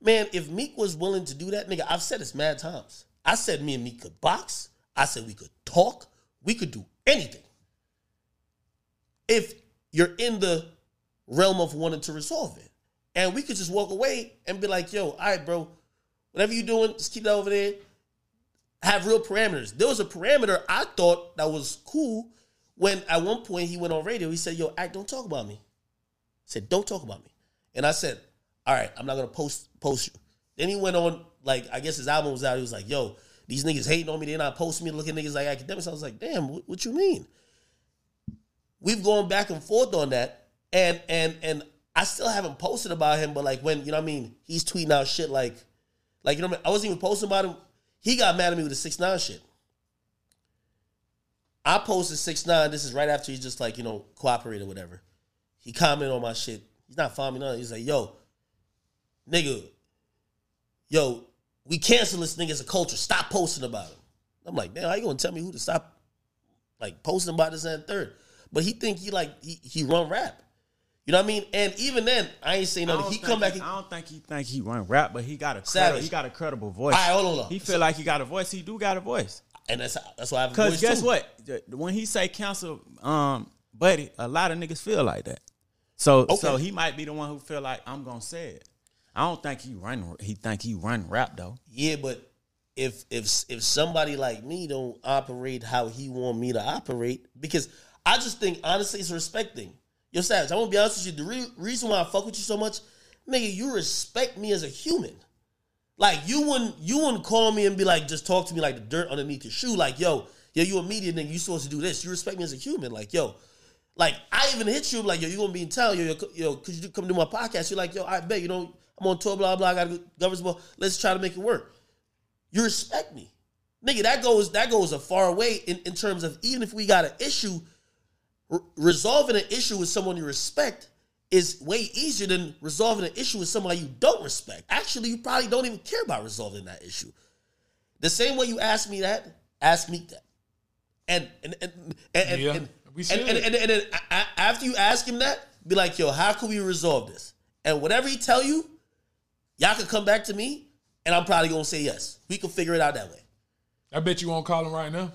Man, if Meek was willing to do that, nigga, I've said this mad times. I said me and Meek could box. I said we could talk. We could do anything. If you're in the realm of wanting to resolve it. And we could just walk away and be like, yo, all right, bro, whatever you're doing, just keep that over there. Have real parameters. There was a parameter I thought that was cool when at one point he went on radio. He said, yo, Ak, don't talk about me. He said, don't talk about me. And I said, all right, I'm not gonna post post you. Then he went on, like, I guess his album was out. He was like, yo, these niggas hating on me, they're not posting me, look at niggas like Akademiks. I was like, damn, what, what you mean? We've gone back and forth on that. And and and I still haven't posted about him, but like when, you know what I mean, he's tweeting out shit like, like, you know what I mean? I wasn't even posting about him. He got mad at me with the six nine shit. I posted six nine. This is right after he just like, you know, cooperated or whatever. He commented on my shit. He's not me none. He's like, yo, nigga, yo, we cancel this nigga as a culture. Stop posting about him. I'm like, man, how you gonna tell me who to stop like posting about this and third? But he think he like he, he run rap. You know what I mean? And even then, I ain't saying nothing. He come back. He, I don't think he think he run rap, but he got a credi- he got a credible voice. All right, hold on, hold on. He feel like he got a voice. He do got a voice. and that's that's why I have a voice guess too. what? When he say cancel, um, buddy, a lot of niggas feel like that. So Okay. so he might be the one who feel like I'm gonna say it. I don't think he run. He think he run rap though. Yeah, but if if if somebody like me don't operate how he want me to operate, because I just think honestly it's respecting. respect thing. Yo, Savage, I'm gonna be honest with you. The re- reason why I fuck with you so much, nigga, you respect me as a human. Like you wouldn't you wouldn't call me and be like, just talk to me like the dirt underneath your shoe. Like, yo, yo, you a media nigga, you supposed to do this. You respect me as a human. Like, yo, like I even hit you like, yo, you gonna be in town, yo, yo, yo, could you come do my podcast? You're like, yo, I bet you know I'm on tour, blah blah. I got to Governors Ball. Let's try to make it work. You respect me, nigga. That goes that goes a far way in, in terms of even if we got an issue, re- resolving an issue with someone you respect is way easier than resolving an issue with somebody you don't respect. Actually, you probably don't even care about resolving that issue. The same way you ask me that, ask me that. And and and and and, Yeah, and, and, and, and, and then a- a- after you ask him that, be like, yo, how can we resolve this? And whatever he tell you, y'all can come back to me, and I'm probably gonna say yes. We can figure it out that way. I bet you won't call him right now.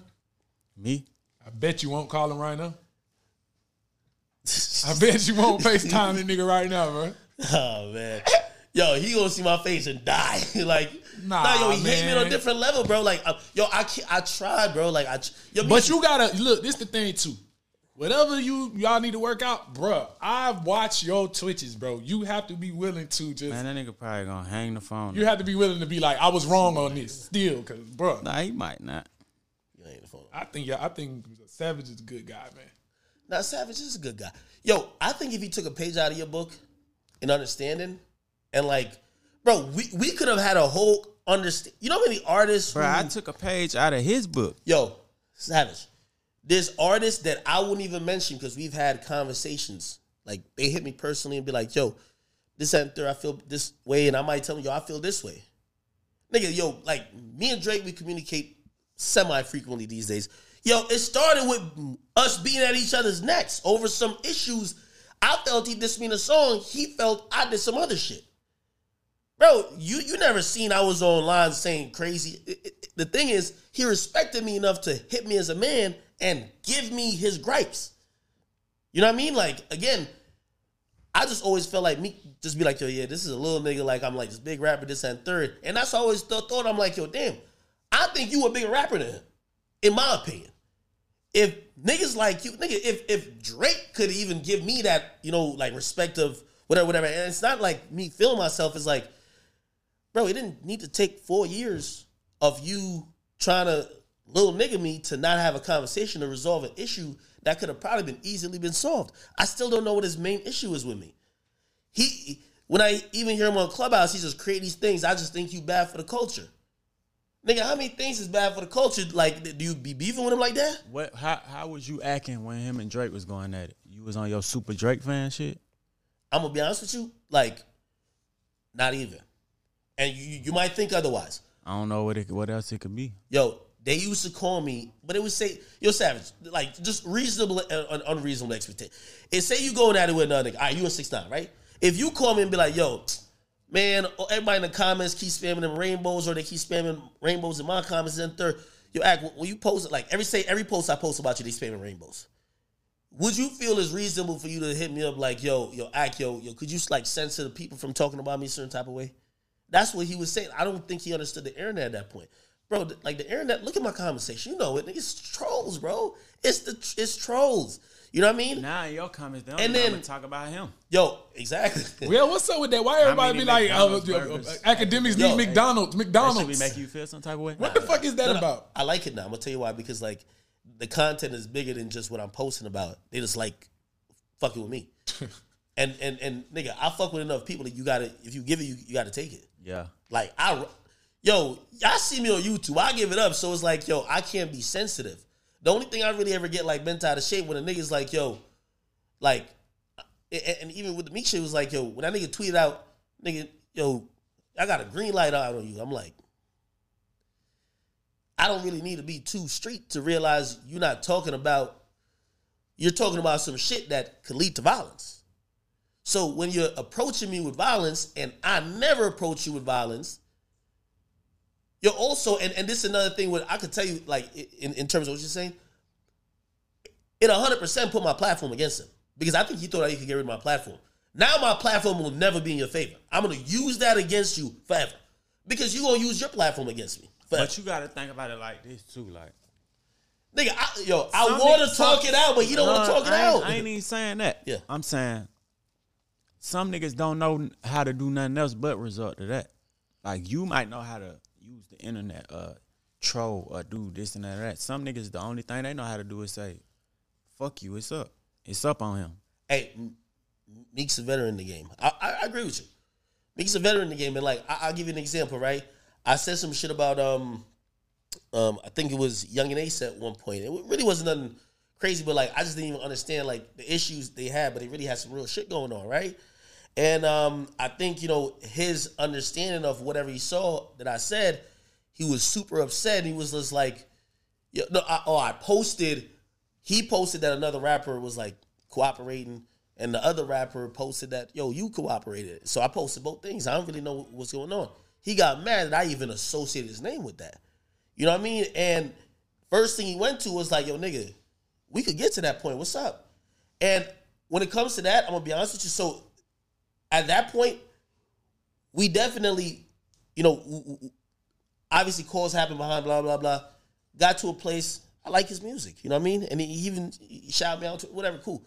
Me? I bet you won't call him right now. I bet you won't (laughs) FaceTime the nigga right now, bro. (laughs) Oh man. Yo, he gonna see my face and die. (laughs) like, nah, Nah, yo, he hate me on a different level, bro. Like, uh, yo, I can't, I tried, bro. Like, I, yo, But me- you gotta look. This the thing too. Whatever you y'all need to work out, bruh. I've watched your twitches, bro. You have to be willing to just. Man, that nigga probably gonna hang the phone. you have to be willing to be like, I was wrong on this still, cause bruh. Nah, he might not. You ain't the phone. I think yeah, I think Savage is a good guy, man. Now, Savage is a good guy. Yo, I think if he took a page out of your book and understanding, and like, bro, we, we could have had a whole understand. You know how many artists? Bro, who- I took a page out of his book. Yo, Savage. There's artists that I wouldn't even mention because we've had conversations. Like they hit me personally and be like, "Yo, this and I feel this way," and I might tell them, "Yo, I feel this way." Nigga, yo, like me and Drake, we communicate semi frequently these days. Yo, it started with us being at each other's necks over some issues. I felt he dissed me in a song. He felt I did some other shit. Bro, you you never seen I was online saying crazy. It- it- the thing is, he respected me enough to hit me as a man and give me his gripes. You know what I mean? Like again, I just always felt like me just be like, yo, yeah, this is a little nigga. Like I'm like this big rapper, this and third, and that's always the thought. I'm like, yo, damn, I think you a bigger rapper than him, in my opinion. If niggas like you, nigga, if if Drake could even give me that, you know, like respect of whatever, whatever, and it's not like me feeling myself. It's like, bro, it didn't need to take four years of you trying to little nigga me to not have a conversation to resolve an issue that could have probably been easily been solved. I still don't know what his main issue is with me. He when I even hear him on Clubhouse, he just create these things. I just think you bad for the culture. Nigga, how many things is bad for the culture? Like, do you be beefing with him like that? What? How? How was you acting when him and Drake was going at it? You was on your super Drake fan shit. I'm gonna be honest with you, like, not even. And you you might think otherwise. I don't know what it, what else it could be. Yo, they used to call me, but it would say, "Yo, savage," like just reasonable uh, and unreasonable expectation. It say you going at it with another nigga. All right, you in six nine, right? If you call me and be like, "Yo, man," oh, everybody in the comments keep spamming them rainbows, or they keep spamming rainbows in my comments, and third, you Ak when you post it, like every say every post I post about you, they spamming rainbows. Would you feel it's reasonable for you to hit me up like, "Yo, yo, Ak, yo, yo"? Could you like censor the people from talking about me a certain type of way? That's what he was saying. I don't think he understood the internet at that point bro. Like the internet, look at my conversation. You know it. It's trolls, bro. It's the it's trolls. You know what I mean? Nah, in your comments, they don't And and then- talk about him. Yo, exactly. (laughs) Well, what's up with that? Why everybody be like, uh, uh, burgers? Akademiks Yo, need McDonald's, That should be McDonald's. making you feel some type of way. what the fuck is that No, no, about? I like it now. I'm gonna tell you why. Because like the content is bigger than just what I'm posting about. They just like fucking with me. (laughs) and and and nigga, I fuck with enough people that you gotta if you give it, you, you gotta take it. Yeah. Like I, yo, y'all see me on YouTube. I give it up. So it's like, yo, I can't be sensitive. The only thing I really ever get like bent out of shape when a nigga's like, yo, like, and, even with the Meek shit it was like, yo, when that nigga tweeted out, nigga, yo, I got a green light out on you. I'm like, I don't really need to be too street to realize you're not talking about. You're talking about some shit that could lead to violence. So when you're approaching me with violence, and I never approach you with violence, you're also, and, and this is another thing where I could tell you, like in, in terms of what you're saying, it 100% put my platform against him because I think he thought he could get rid of my platform. Now my platform will never be in your favor. I'm gonna use that against you forever because you're gonna use your platform against me forever. But you got to think about it like this too. Like, Nigga, I, yo, I want to talk it out, but you don't want to talk it I out. I ain't even saying that. Yeah. I'm saying some niggas don't know how to do nothing else but resort to that. Like you might know how to internet, uh, troll or do this and that. That. Some niggas the only thing they know how to do is say, "Fuck you, it's up, it's up on him." hey, Meek's a veteran in the game. I, I, I agree with you. Meek's a veteran in the game, and like I, I'll give you an example, right? I said some shit about um um I think it was Yungeen Ace at one point. It really wasn't nothing crazy, but like I just didn't even understand like the issues they had, but they really had some real shit going on, right? And um I think you know his understanding of whatever he saw that I said, he was super upset. He was just like, yeah, no, I, oh, I posted. He posted that another rapper was like cooperating, and the other rapper posted that yo, you cooperated. So I posted both things. I don't really know what's going on. He got mad that I even associated his name with that. You know what I mean? And first thing he went to was like, yo, nigga, we could get to that point. What's up? And when it comes to that, I'm gonna be honest with you. So at that point, we definitely, you know, obviously calls happen behind blah blah blah. Got to a place. I like his music. You know what I mean? And he even he shouted me out to whatever. Cool.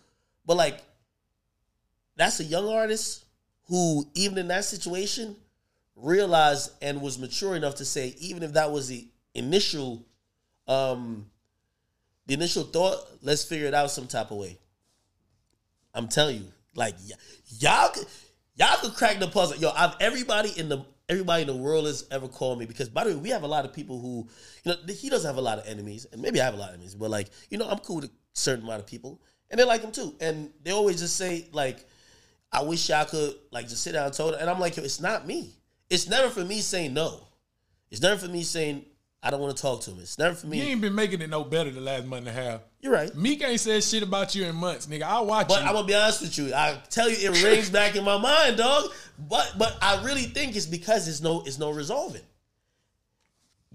But like, that's a young artist who, even in that situation, realized and was mature enough to say, even if that was the initial, um, the initial thought, let's figure it out some type of way. I'm telling you, like y- y'all, y'all could crack the puzzle. Yo, I've everybody in the everybody in the world has ever called me because by the way, we have a lot of people who, you know, he doesn't have a lot of enemies, and maybe I have a lot of enemies, but like, you know, I'm cool with a certain amount of people, and they like him too, and they always just say like, I wish y'all could like just sit down and told, and I'm like, it's not me. It's never for me saying no. It's never for me saying I don't want to talk to him. It's never for me. You ain't been making it no better the last month and a half. You're right. Meek ain't said shit about you in months, nigga. I watch But you. I'm gonna be honest with you. I tell you, it rings back in my mind, dog. But but I really think it's because it's no it's no resolving.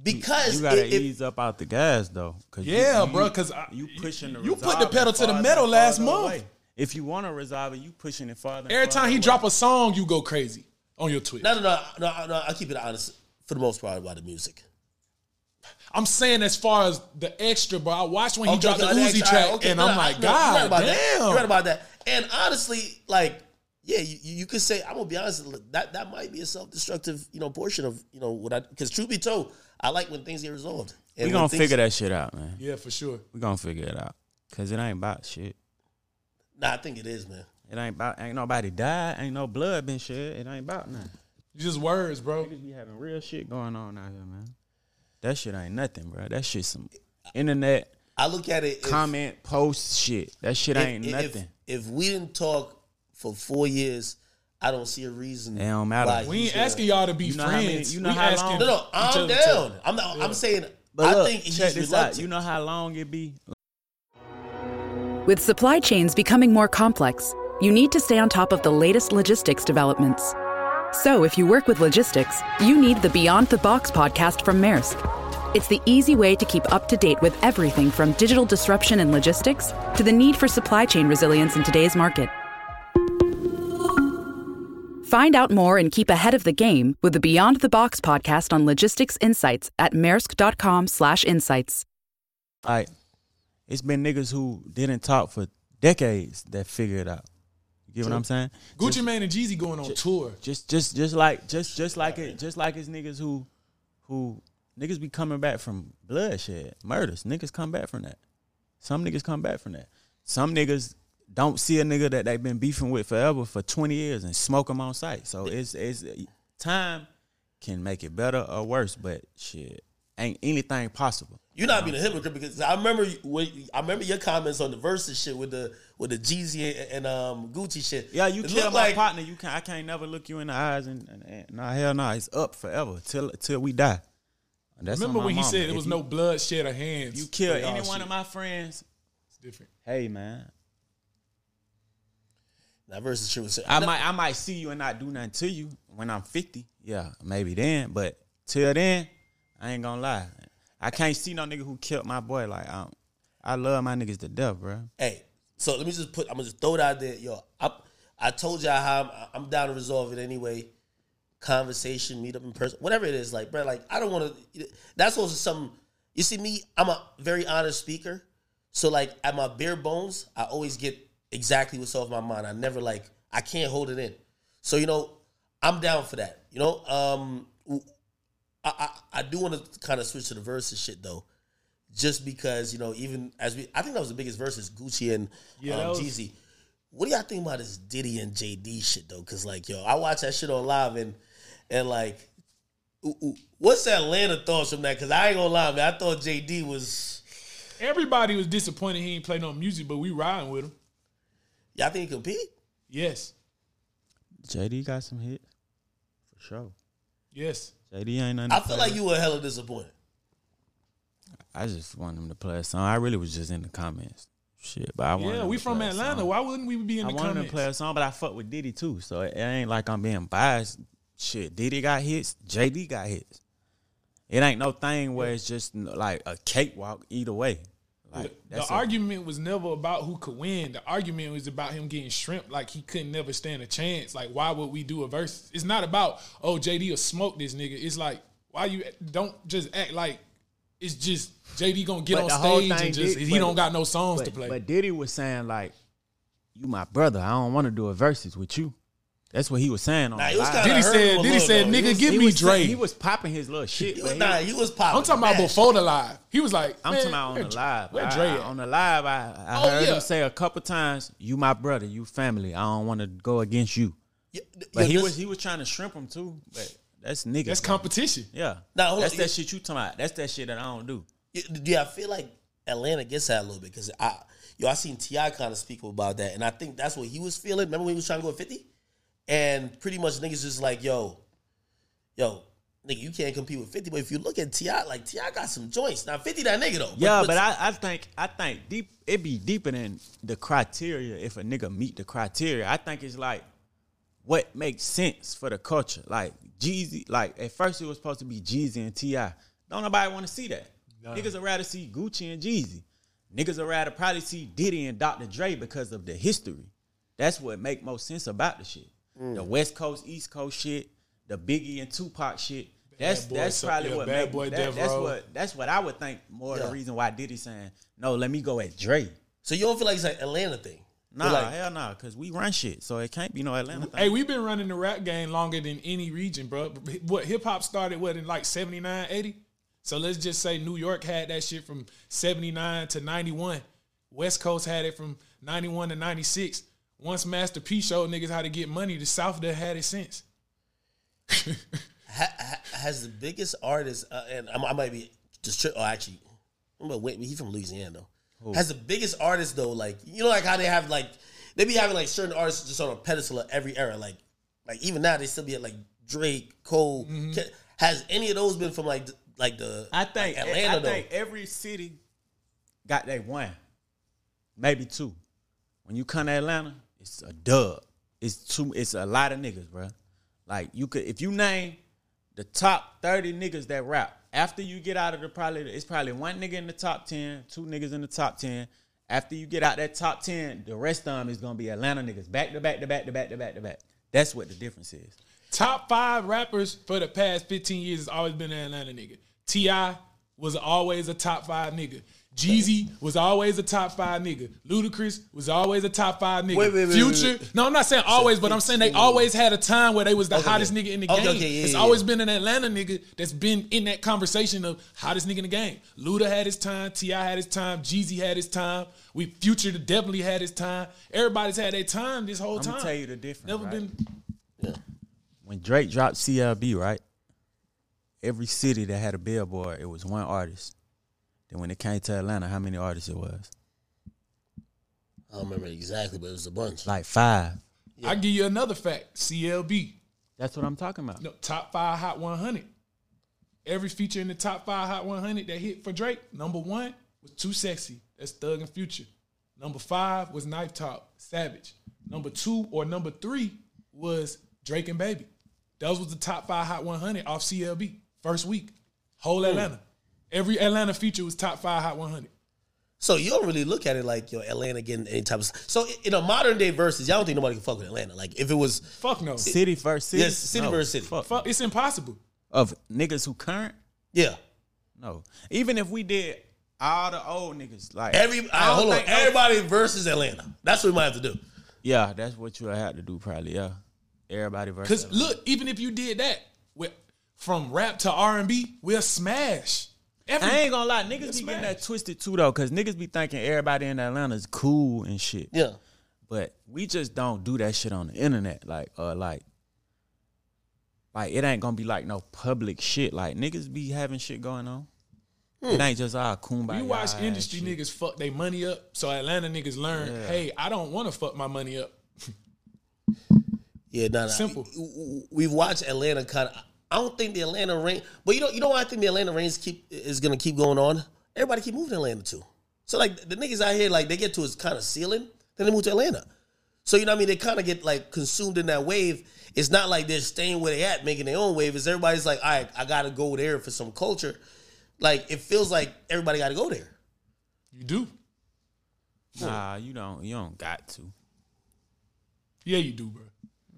Because You gotta it- it- ease up out the gas though, cause you- Yeah, you, bro, 'cause I- you pushing the you put the pedal to the metal last month. away. If you want to resolve it, you pushing it farther. Every farther time he away. drop a song, you go crazy on your Twitter. No, no, no, no, no. I keep it honest for the most part about the music. I'm saying as far as the extra, bro. I watched when he Okay, dropped okay, the okay, Uzi all track, right, okay, and no, I'm no, like, no, you're right God that. damn. You're right about that. And honestly, like, yeah, you, you could say I'm gonna be honest. That that might be a self destructive, you know, portion of you know what I. Because truth be told, I like when things get resolved. And We gonna things- figure that shit out, man. Yeah, for sure. We gonna figure it out. Cause it ain't about shit. Nah, I think it is, man. It ain't about ain't nobody died, ain't no blood been shed. It ain't about nothing. Just words, bro. Niggas be having real shit going on out here, man. That shit ain't nothing, bro. That shit some internet I look at it. if- comment post shit. That shit if- ain't if, nothing. If, we didn't talk for four years, I don't see a reason. It don't matter. why We ain't gonna- asking y'all to be You know how many- friends. you know we how long- No, no, I'm other to- down. I'm not. I'm saying. But I look, think he's check this out. You know how long it be? With supply chains becoming more complex, you need to stay on top of the latest logistics developments. So, if you work with logistics, you need the Beyond the Box podcast from Maersk. It's the easy way to keep up to date with everything from digital disruption in logistics to the need for supply chain resilience in today's market. Find out more and keep ahead of the game with the Beyond the Box podcast on logistics insights at maersk.com/insights. Like, it's been niggas who didn't talk for decades that figure it out. You get what I'm saying? Gucci Mane and Jeezy going on tour. Just just just like just just like it just like it's niggas who who niggas be coming back from bloodshed, murders. Niggas come back from that. Some niggas come back from that. Some niggas don't see a nigga that they've been beefing with forever for 20 years and smoke them on sight. So it's it's time can make it better or worse, but shit, ain't anything possible. You're not being a hypocrite because I remember you- when I remember your comments on the Verzuz shit with the with the Jeezy and, and um Gucci shit. Yeah, you It kill my like- partner. You can I can't never look you in the eyes and, and, and nah hell no, it's up forever till till we die. That's Remember on my when he mama. said it If was you- no bloodshed or hands? You kill for any one shit. of my friends. It's different. Hey man, That Verzuz shit was. I might I might see you and not do nothing to you when I'm 50. Yeah, maybe then. But till then, I ain't gonna lie. I can't see no nigga who killed my boy. Like I, I love my niggas to death, bro. Hey, so let me just put. I'm gonna just throw it out there, yo. I, I told y'all how I'm, I'm down to resolve it anyway. Conversation, meet up in person, whatever it is. Like, bro, like I don't want to. That's also something. You see me, I'm a very honest speaker. So like at my bare bones, I always get exactly what's off my mind. I never like I can't hold it in. So you know, I'm down for that. You know, um, I I, I do want to kind of switch to the Verzuz shit though just because you know, even as we, I think that was the biggest Verzuz Gucci and Yeah, um, that was- Jeezy. What do y'all think about this Diddy and JD shit though? Because like, yo, I watch that shit on live and and like, ooh, ooh, what's Atlanta thoughts from that? Because I ain't gonna lie, man, I thought JD was. Everybody was disappointed he ain't play no music, but we riding with him. Y'all think he compete? Yes, JD got some hits for sure. yes. JD ain't nothing. I feel play like with. you were hella disappointed. I just want him to play a song. I really was just in the comments. Shit, but I want. Yeah, we from Atlanta. Why wouldn't we be in the comments? I wanted him to play a song, but I fuck with Diddy too. So it, it ain't like I'm being biased. Shit, Diddy got hits. JD got hits. It ain't no thing where it's just like a cakewalk either way. Like the argument was never about who could win. The argument was about him getting shrimp like he couldn't never stand a chance. Like, why would we do a verse? It's not about, oh, JD will smoke this nigga. It's like, why you don't just act like it's just JD gonna get But on stage and just did- he but- don't got no songs but, to play. But Diddy was saying like, "You my brother. I don't want to do a Verzuz with you." That's what he was saying on Nah, he was live. kinda Diddy said- Diddy little, said, though. "Nigga, was- give me Drake." He was popping his little shit. He was, nah, he was popping. I'm talking about Bash. before the live. He was like, I'm talking about on where the Dre- live. Where I- Dre I- at? on the live, I, I Oh, heard yeah. him say a couple times, "You my brother, you family. I don't want to go against you." Yeah, But yo, he this- was he was trying to shrimp him too. But that's niggas. That's competition. Yeah, Nah, hold that's on. that shit you talking about. That's that shit that I don't do. Yeah, yeah, I feel like Atlanta gets that a little bit because I, yo, I seen T.I. kind of speak about that, and I think that's what he was feeling. Remember when he was trying to go fifty, and pretty much niggas just like, yo, yo, nigga, you can't compete with fifty. But if you look at T.I., like T.I. got some joints. Now fifty, that nigga though. Yeah, but I, I think I think deep it be deeper than the criteria if a nigga meet the criteria. I think it's like what makes sense for the culture. Like Jeezy, like at first it was supposed to be Jeezy and T.I. Don't nobody want to see that. Niggas would rather see Gucci and Jeezy. niggas would rather probably see Diddy and Dr. Dre because of the history. That's what make most sense about the shit. Mm. The West Coast, East Coast shit, the Biggie and Tupac shit. That's Boy, that's so- probably yeah, what Bad make, Boy that- that's what that's what I would think more Yeah. the reason why Diddy saying no. Let me go at Dre. So you don't feel like it's like Atlanta thing? Nah, like, hell nah, cause we run shit, so it can't be no Atlanta thing. Hey, we've been running the rap game longer than any region, bro. What hip hop started what in like 79, 80? So let's just say New York had that shit from 79 to 91. West Coast had it from 91 to 96. Once Master P showed niggas how to get money, the South done had it since. ha, ha, has the biggest artist, uh, and I, I might be just, tri- oh, actually, but wait, he from Louisiana though. Has the biggest artist though, like you know, like how they have like they be having like certain artists just on a pedestal of every era, like like even now they still be at like Drake, Cole. Mm-hmm. Ke- Has any of those been from like like the I think like Atlanta I though? think every city got that one, maybe two. When you come to Atlanta, it's a dub. It's two. It's a lot of niggas, bro. Like you could, if you name the top thirty niggas that rap, after you get out of the probably, it's probably one nigga in the top ten, two niggas in the top ten. After you get out that top ten, the rest of them is gonna be Atlanta niggas, back to back to back to back to back to back. That's what the difference is. Top five rappers for the past 15 years has always been an Atlanta nigga. T.I. was always a top five nigga. Jeezy was always a top five nigga. Ludacris was always a top five nigga. Wait, wait, wait, Future. wait, wait. No, I'm not saying always, but I'm saying they always had a time where they was the Okay, hottest okay. nigga in the Okay, game. okay, yeah, it's yeah, always yeah. been an Atlanta nigga that's been in that conversation of hottest nigga in the game. Luda had his time. T.I. had his time. Jeezy had his time. We Future definitely had his time. Everybody's had their time this whole I'm time. gonna tell you the difference. Never right? been. when Drake dropped CLB, right? Every city that had a billboard, it was one artist. Then when it came to Atlanta, how many artists it was? I don't remember exactly, but it was a bunch. Like five. I give you another fact. CLB. That's what I'm talking about. No, top five Hot 100. Every feature in the top five Hot 100 that hit for Drake, number one was Too Sexy. That's Thug and Future. Number five was Knife Talk, Savage. Number two or number three was Drake and Baby. Those was the top five Hot 100 off CLB. First week. Whole Atlanta. Every Atlanta feature was top five Hot 100. So you don't really look at it like yo Atlanta getting any type of. So in a modern day versus, y'all don't think nobody can fuck with Atlanta. Like if it was Fuck no. City versus city. Yes, city versus city. Fuck. Fuck, it's impossible. Of niggas who current? yeah, No. Even if we did all the old niggas, like every all right, I hold on, think no- everybody versus Atlanta. That's what we might have to do. yeah, that's what you have to do, probably. Yeah, everybody versus. Because look, even if you did that, with, from rap to R and B, we'll smash. Every, I ain't gonna lie, niggas be It's getting that twisted too though, cause niggas be thinking everybody in Atlanta is cool and shit. Yeah, But we just don't do that shit on the internet. Like, uh, like, like it ain't gonna be like no public shit. Like niggas be having shit going on. It ain't just all kumbaya. we watch industry shit. niggas fuck their money up, so Atlanta niggas learn, hey, I don't want to fuck my money up. yeah, nah, nah. Simple. We've watched Atlanta kind of. I don't think the Atlanta reign, but you know, you know what I think the Atlanta reigns keep is gonna keep going on. Everybody keep moving to Atlanta too. So like the niggas out here, like they get to its kind of ceiling, then they move to Atlanta. So you know what I mean? They kind of get like consumed in that wave. It's not like they're staying where they at, making their own wave. It's everybody's like, all right, I gotta go there for some culture. Like it feels like everybody got to go there. You do, Nah, you don't. You don't got to. yeah, you do, bro.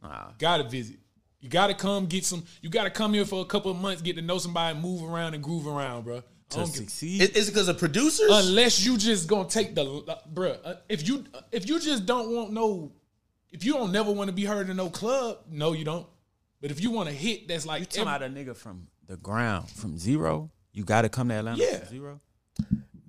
Nah. Gotta visit. You gotta come get some. You gotta come here for a couple of months, get to know somebody, move around and groove around, bro. To succeed. Is, is it because of producers? unless you just gonna take the uh, bruh. Uh, if you if you just don't want no, if you don't never want to be heard in no club, no, you don't. But if you want to hit, that's like you talking about a nigga from the ground, from zero. You got to come to Atlanta Yeah. from zero.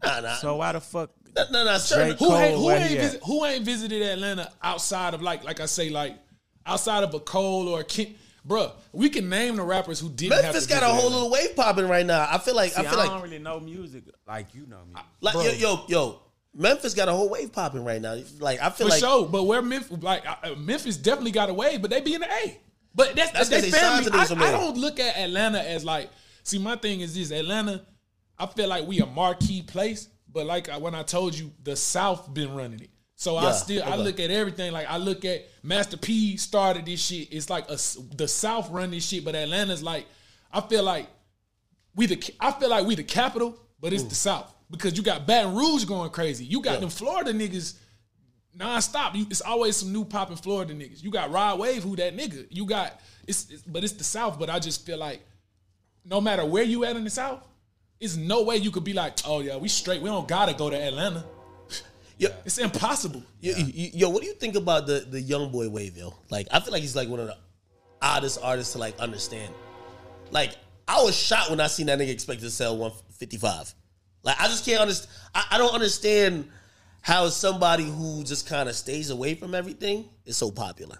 nah, nah, So why the fuck? nah, nah, nah, certain- Drake- who ain't Cole, who ain't visit, who ain't visited Atlanta outside of like like I say like outside of a Cole or a Ken, bruh. We can name the rappers who didn't. have Memphis to got a whole little wave popping right now. I feel like See, I feel like I don't really know music like you know me. Like Bro. yo, yo, yo, Memphis got a whole wave popping right now. Like I feel For like sure, but where Memphis, like uh, Memphis, definitely got a wave, but they be in the A. But that's, That's 'cause they they family. to I, I don't look at Atlanta as like. See, my thing is this: Atlanta. I feel like we a marquee place, but like I- when I told you, the South been running it. So I Yeah, still I look at everything like I look at Master P started this shit. It's like a the South run this shit, but Atlanta's like I feel like we the I feel like we the capital, but it's the mm. South because you got Baton Rouge going crazy. You got them Florida niggas nonstop. You, it's always some new popping Florida niggas. You got Rod Wave, who that nigga. You got it's, it's but it's the South. But I just feel like no matter where you at in the South, it's no way you could be like, oh yeah, we straight. We don't gotta go to Atlanta. Yeah. It's impossible. Yo, yo, yo, what do you think about the the YoungBoy wave, yo? Like, I feel like he's like one of the oddest artists to like understand. Like, I was shocked when I seen that nigga expected to sell one fifty five. Like, I just can't understand. I, I don't understand how somebody who just kind of stays away from everything is so popular.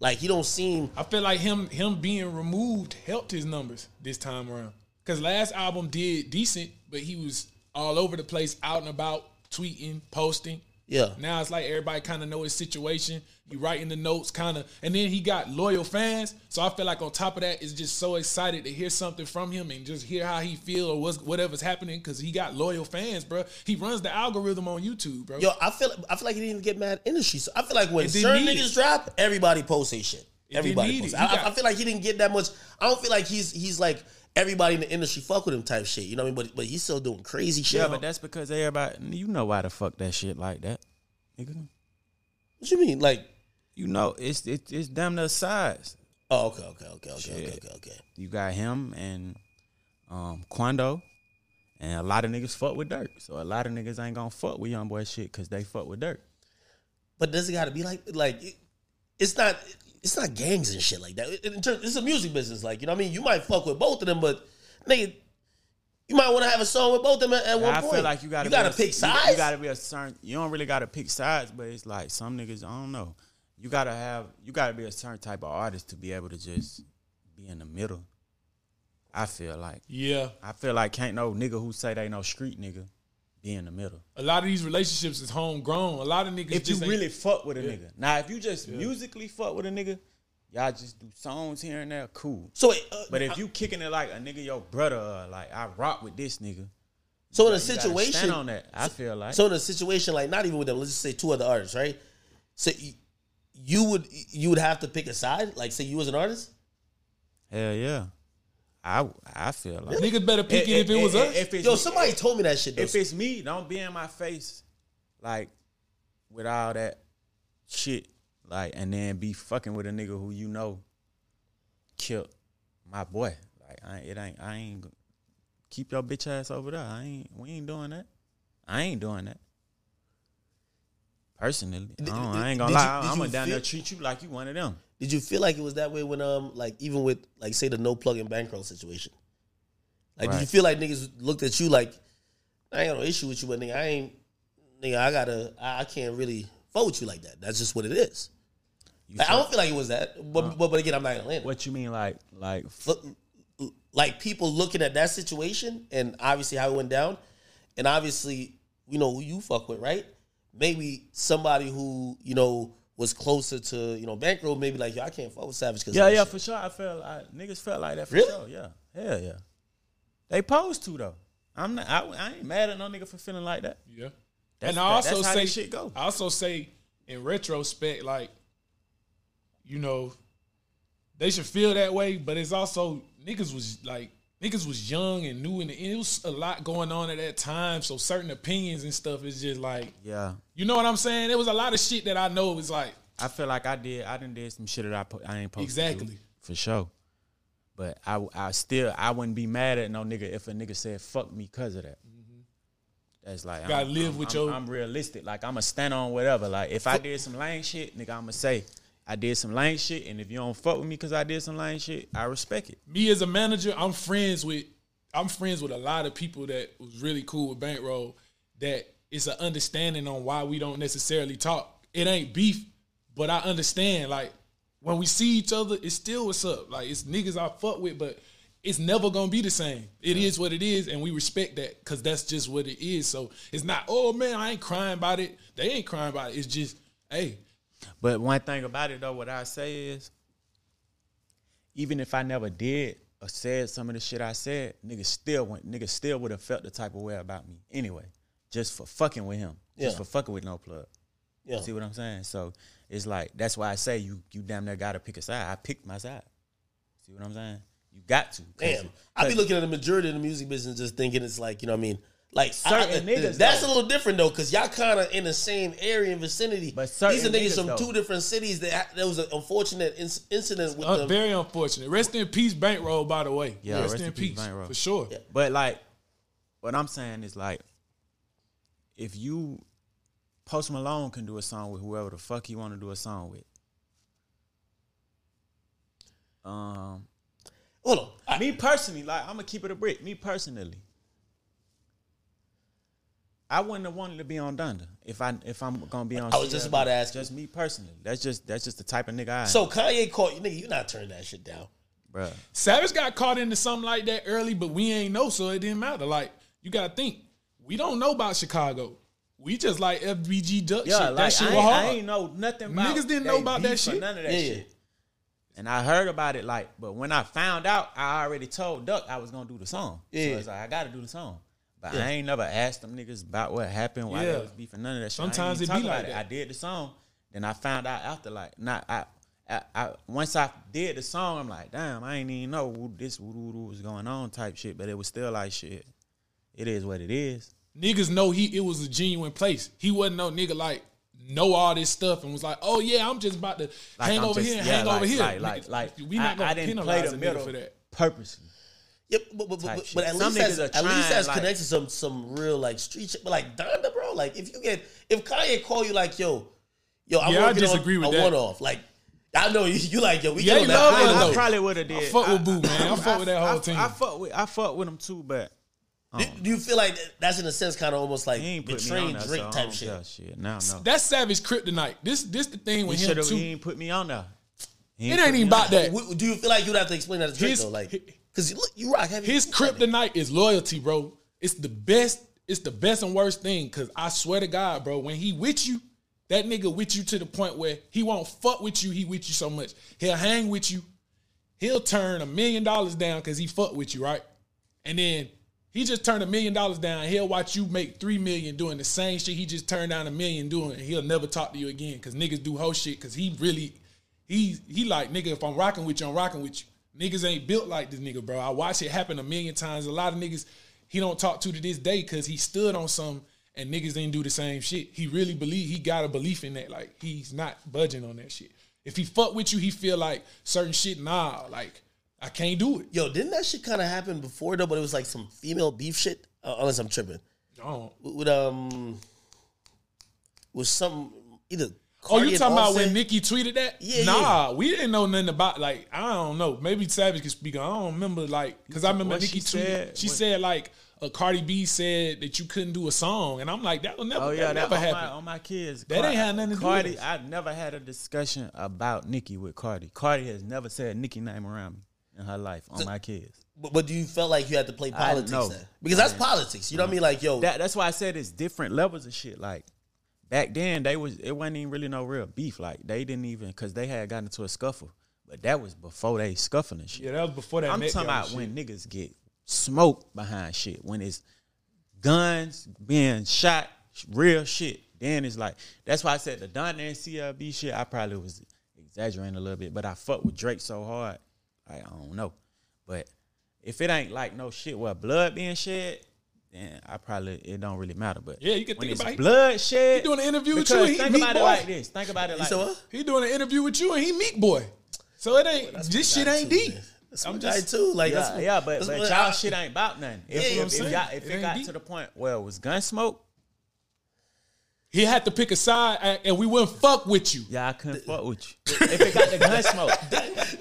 Like, he don't seem. I feel like him him being removed helped his numbers this time around. Cause last album did decent, but he was all over the place, out and about, tweeting, posting. Yeah. Now it's like everybody kind of know his situation. He writing the notes, kind of, and then he got loyal fans. So I feel like on top of that, it's just so excited to hear something from him and just hear how he feel or what's, whatever's happening because he got loyal fans, bro. He runs the algorithm on YouTube, bro. Yo, I feel I feel like he didn't even get mad industry. So I feel like when certain niggas it. drop, everybody posts their shit. Everybody posts. I, I feel like he didn't get that much. I don't feel like he's he's like everybody in the industry fuck with him type shit. You know what I mean? But but he's still doing crazy shit. Yeah, but that's because everybody, you know why the fuck that shit like that, nigga. what you mean? Like, You know, it's it's, it's damn near size. oh, okay, okay, okay, okay, okay, okay, okay. You got him and um Quando, and a lot of niggas fuck with Durk. So a lot of niggas ain't gonna fuck with YoungBoy shit because they fuck with Durk. But does it got to be like like it, it's not it's not gangs and shit like that. In in terms, it's a music business. Like you know what I mean? You might fuck with both of them, but nigga, you might want to have a song with both of them at, at one I point. feel like you gotta you gotta be a- pick you- sides. You, gotta be a certain. You don't really gotta pick sides, but it's like some niggas. I don't know. You gotta have. You gotta be a certain type of artist to be able to just be in the middle. I feel like. Yeah. I feel like can't no nigga who say they no street nigga be in the middle. A lot of these relationships is homegrown. A lot of niggas If you just ain't- really fuck with a nigga. Now, if you just musically fuck with a nigga, y'all just do songs here and there, cool. so wait, uh, But if you kicking it like a nigga your brother, or like I rock with this nigga, so in a situation on that. I feel like So in a situation like not even with them, let's just say two other artists, right? So you, you would you would have to pick a side. Like say you was an artist. hell yeah. I I feel like niggas better pick it, if it was us. If it's Yo, me- somebody told me that shit. Though. if it's me, don't be in my face like with all that shit, like, and then be fucking with a nigga who you know killed my boy. Like, I, it ain't, I ain't keep your bitch ass over there. I ain't, we ain't doing that. I ain't doing that. Personally, I, don't- I ain't gonna did lie. you- I'm gonna down there treat you like you one of them. Did you feel like it was that way when um like even with like say the no plug and bankroll situation? Like did you feel like niggas looked at you like I ain't got no issue with you, but nigga I ain't nigga I gotta I, I can't really vote with you like that. That's just what it is. Like, I don't feel like it was that, but but, but again I'm not gonna land. what you mean, like, like like people looking at that situation and obviously how it went down, and obviously you know who you fuck with, right? Maybe somebody who you know was closer to you know bankroll, maybe like yo, I can't fuck with Savage because Yeah, yeah, for sure. I felt like niggas felt like that for Really? sure. Yeah, hell yeah. They posed to though. I'm not. I, I ain't mad at no nigga for feeling like that. Yeah. That's- and I also that's say this shit go. I also say in retrospect, like, you know, they should feel that way, but it's also niggas was like niggas was young and new and it was a lot going on at that time. So certain opinions and stuff is just like Yeah, you know what I'm saying? There was a lot of shit that I know was like I feel like I did. I didn't did some shit that I po- I ain't supposed to do, Exactly. for sure. But I I still I wouldn't be mad at no nigga if a nigga said fuck me because of that. That's like Mm-hmm. Gotta I'm, live I'm- with I'm- your- I'm realistic. Like I'ma stand on whatever. Like if I did some lame shit, nigga, I'ma say I did some lame shit, and if you don't fuck with me because I did some lame shit, I respect it. me as a manager, I'm friends with I'm friends with a lot of people that was really cool with Bankroll. That it's an understanding on why we don't necessarily talk. It ain't beef, but I understand. Like when we see each other, it's still what's up. Like it's niggas I fuck with, but it's never gonna be the same. It is what it is, and we respect that because that's just what it is. So it's not, oh man, I ain't crying about it. They ain't crying about it. It's just, hey, But one thing about it though, what I say is, even if I never did or said some of the shit I said, niggas still went, niggas still would have felt the type of way about me anyway, just for fucking with him, just for fucking with no plug. Yeah. See what I'm saying? So it's like that's why I say you you damn near got to pick a side. I picked my side. See what I'm saying? You got to. Damn. I be looking at the majority of the music business just thinking it's like, you know what I mean? Like Certain I- I- niggas, that's though. a little different though, because y'all kind of in the same area and vicinity. But these are certain niggas niggas, from though. two different cities. That there was an unfortunate inc- incident with Uh, them. very unfortunate. Rest in peace, Bankroll. By the way, Yeah, rest, in peace, Bankroll. for sure. But like, what I'm saying is like, if you Post Malone can do a song with whoever the fuck he want to do a song with. Um, Hold on. me personally, like I'm gonna keep it a brick. Me personally, I wouldn't have wanted to be on Donda if I if I'm gonna be on. I was just about to ask you. Just me personally. That's just that's just the type of nigga I am. So Kanye caught you, nigga. You not turning that shit down. bruh. Savage got caught into something like that early, but we ain't know, so it didn't matter. Like you gotta think, we don't know about Chicago. We just like FBG Duck Yeah, shit. like that shit I, was ain't, hard. I ain't know nothing about Niggas didn't know about that shit. None of that Yeah, yeah. shit. And I heard about it like, but when I found out, I already told Duck I was gonna do the song. Yeah. So it's like I gotta do the song. But Yeah. I ain't never asked them niggas about what happened, why Yeah. they was beefing, none of that shit. Sometimes it be like about that. I did the song, then I found out after like not I, I, I once I did the song, I'm like, damn, I ain't even know this woo was going on type shit. But it was still like shit. It is what it is. Niggas know he it was a genuine place. He wasn't no nigga like know all this stuff and was like, oh yeah, I'm just about to Like, hang I'm over just- here and yeah, hang like, over here. Like, like, like, we not I, gonna I didn't play penalize the a middle for that. purposely. Yep, but but, but, but at least that's, niggas are at least that's like- connected to some some real like street shit. But like Donda, bro, like if you get if Kanye call you like yo, yo, I'm Yeah, I disagree on with a one off. Like I know you, you like yo, we Yeah, get on that love high her, note. though. I probably would have did. I did. fuck with Boo, man. I fuck with that I, whole team. I fuck with I fuck with him too, but Do, um, do you feel like that's in a sense kind of almost like he ain't put me betraying Drake so type shit? shit. Now no. That's Savage Kryptonite. This this the thing He with should him too. He ain't put me on there. It ain't even about that. Do you feel like you'd have to explain that to Drake His- though? Like, you, look, you rock heavy. His kryptonite is loyalty, bro. It's the best. It's the best and worst thing. Cause I swear to God, bro, when he with you, that nigga with you to the point where he won't fuck with you. He with you so much. He'll hang with you. He'll turn a million dollars down because he fuck with you, right? And then he just turned a million dollars down. He'll watch you make three million doing the same shit he just turned down a million doing. And he'll never talk to you again because niggas do whole shit. Because he really, he he like nigga. If I'm rocking with you, I'm rocking with you. Niggas ain't built like this nigga, bro. I watch it happen a million times. A lot of niggas he don't talk to to this day because he stood on some and niggas didn't do the same shit. He really believe he got a belief in that. Like he's not budging on that shit. If he fuck with you, he feel like certain shit. Nah, like I can't do it. Yo, didn't that shit kind of happen before though? But it was like some female beef shit. Uh, unless I'm tripping. Oh, With um, was some either. Oh, you talking about when Offset? Nicki tweeted that? Yeah, nah, we didn't know nothing about. Like I don't know. Maybe Savage can speak. I don't remember. Like because I remember What Nicki she tweeted. said? She What- said like. Uh, Cardi B said that you couldn't do a song, and I'm like, that will never, Oh yeah, that that never on my, happen. on my kids. That ain't had nothing to do with Cardi. I never had a discussion about Nicki with Cardi. Cardi has never said Nicki name around me in her life on my kids. But, but do you felt like you had to play politics know. then? Because that's politics. You know what I mean? Like, yo, That, that's why I said it's different levels of shit. Like back then, they was it wasn't even really no real beef. Like they didn't even because they had gotten into a scuffle, but that was before they scuffling and shit. Yeah, that was before that. I'm talking about shit. when niggas get smoked behind shit. When it's guns being shot, real shit. Then it's like that's why I said the Don and CLB shit. I probably was exaggerating a little bit, but I fuck with Drake so hard. I, I don't know, but if it ain't like no shit where blood being shed, then I probably it don't really matter. But Yeah, you can when think it's about it. blood. He doing an interview with you and he think Meek about it Boy. like this. Think about it like said this. He doing an interview with you and he Meek Boy. So it ain't this shit ain't deep. That's I'm just too. Like, yeah, that's yeah, but, that's but y'all I- shit ain't about nothing. If, Yeah, you if, if, y'all, if It it, got deep. to the point where it was gun smoke, He had to pick a side and- and we wouldn't fuck with you. yeah, I couldn't fuck with you. (laughs) if it got the gun smoke,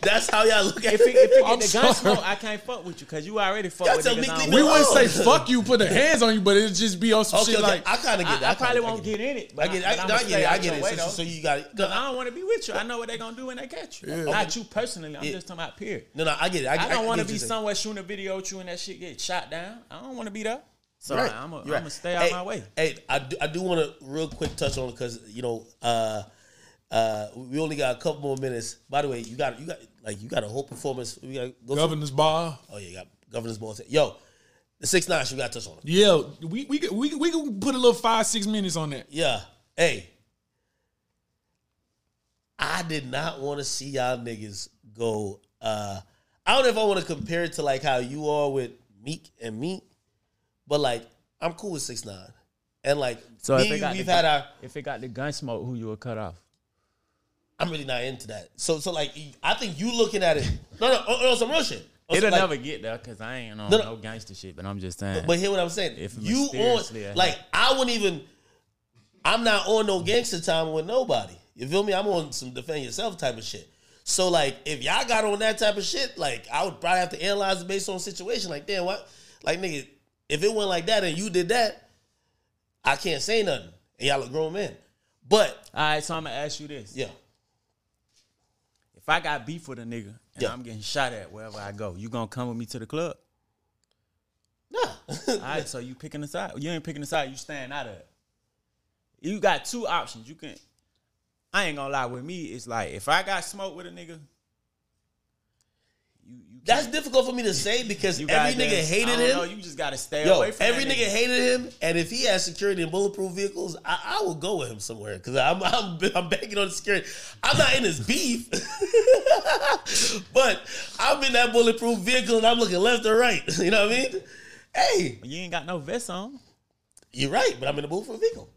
That's how y'all look at if it, if it I'm get the gun sorry. smoke, I can't fuck with you because you already fuck Y'all with niggas. me I leave don't me We wouldn't say fuck you, put a hands on you, but it'd just be on some Okay, shit okay. like I kind of get I, that. I probably kinda won't get in it. I get, I, but no, I I'ma get stay it. I get it. way, So, so you got it. Cause I don't want to be with you. I know what they're gonna do when they catch you. Not you personally. I'm Yeah. just talking about peer. No, no, I get it. I, I don't want to be what you're saying. somewhere shooting a video with you and that shit get shot down. I don't want to be there. So Right. I'm gonna right. Stay out Hey, my way. Hey, I do, I do want to real quick touch on because you know, uh, uh, we only got a couple more minutes. By the way, you got you got like you got a whole performance. We got go through- Governors Ball. Oh yeah, you got Governors Ball. Yo, the six nine. We got to touch on it. Yeah, we we we we can put a little five six minutes on that. Yeah. Hey, I did not want to see y'all niggas go. Uh, I don't know if I want to compare it to like how you are with Meek and Meek, but like I'm cool with six nine, and like So me if it got we've the, had our. if it got the gun smoke, who you would cut off? I'm really not into that. So so like I think you looking at it. No no no, no some real shit. On It'll some, like, never get there because I ain't on No, no, no. gangster shit. But I'm just saying. But hear what I'm saying. If you on uh, like I wouldn't even. I'm not on no gangster time with nobody. You feel me? I'm on some defend yourself type of shit. So like, if y'all got on that type of shit, like I would probably have to analyze it based on situation. Like, damn, what? Like, nigga, if it went like that and you did that, I can't say nothing. And y'all a grown men. But All right, so I'm gonna ask you this: yeah, If I got beef with a nigga and Yeah. I'm getting shot at wherever I go, you gonna come with me to the club? nah. All right, so you picking a side? You ain't picking a side. You staying out of it. You got two options. You can. I ain't gonna lie. With me, it's like if I got smoke with a nigga, That's difficult for me to say because every nigga hated I don't him. know, you just gotta stay Yo, away from every that nigga hated him, and if he has security and bulletproof vehicles, I, I will go with him somewhere because I'm, I'm I'm banking on the security. I'm not in his beef, (laughs) but I'm in that bulletproof vehicle and I'm looking left or right. (laughs) You know what I mean? Hey, You ain't got no vest on. you're right, but I'm in a bulletproof vehicle.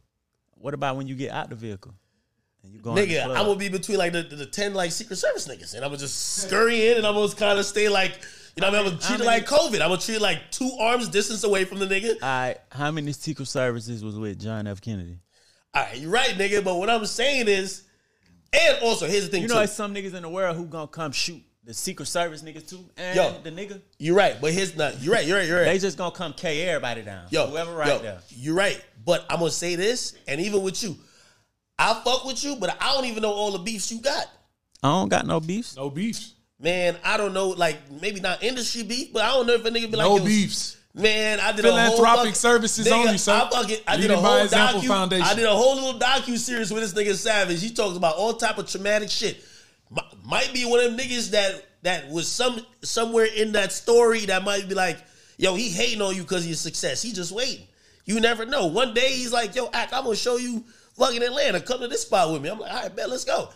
What about when you get out the vehicle and you go in the Nigga? I'm gonna be between like the, the, the ten like Secret Service niggas, and I'm gonna just scurry in, and I'm gonna kind of stay like, you know, I mean, I'm gonna treat it like COVID. I'm gonna treat it like two arms distance away from the nigga. All right, how many Secret Services was with John F. Kennedy? All right, you're right, nigga. But what I'm saying is, and also here's the thing You too. know, there's some niggas in the world who gonna come shoot the Secret Service niggas too, and Yo. the nigga You're right, but here's not. You're right. You're right. You're right. they just gonna come K everybody down. yo, whoever right yo, there. You're right, but I'm gonna say this, and even with you, I fuck with you, but I don't even know all the beefs you got. I don't got no beefs. No beefs. Man, I don't know, like maybe not industry beef, but I don't know if a nigga be like, No yo, beefs. Man, I did a whole fuck- services nigga, only, sir. I, fucking, I did a whole Example docu. Foundation. I did a whole little docu series with this nigga Savage. He talks about all type of traumatic shit. M- Might be one of them niggas that that was some somewhere in that story that might be like, yo, he hating on you because of your success. He just waiting. You never know. One day he's like, yo, Ak, I'm gonna show you fucking Atlanta. Come to this spot with me. I'm like, all right, bet, let's go.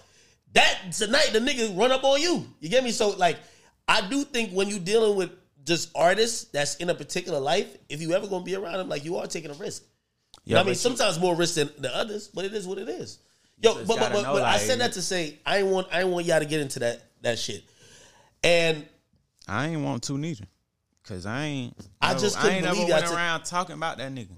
That tonight the nigga run up on you. You get me? So like, I do think when you dealing with just artists that's in a particular life, if you ever gonna be around them, like you are taking a risk. You know what I mean? you- Sometimes more risk than the others, but it is what it is. Yo, but but, but, know, but I said that to say I ain't want I ain't want y'all to get into that that shit. And I ain't want to neither. Cause I ain't. I no, just I couldn't ain't y'all went around talking about that nigga.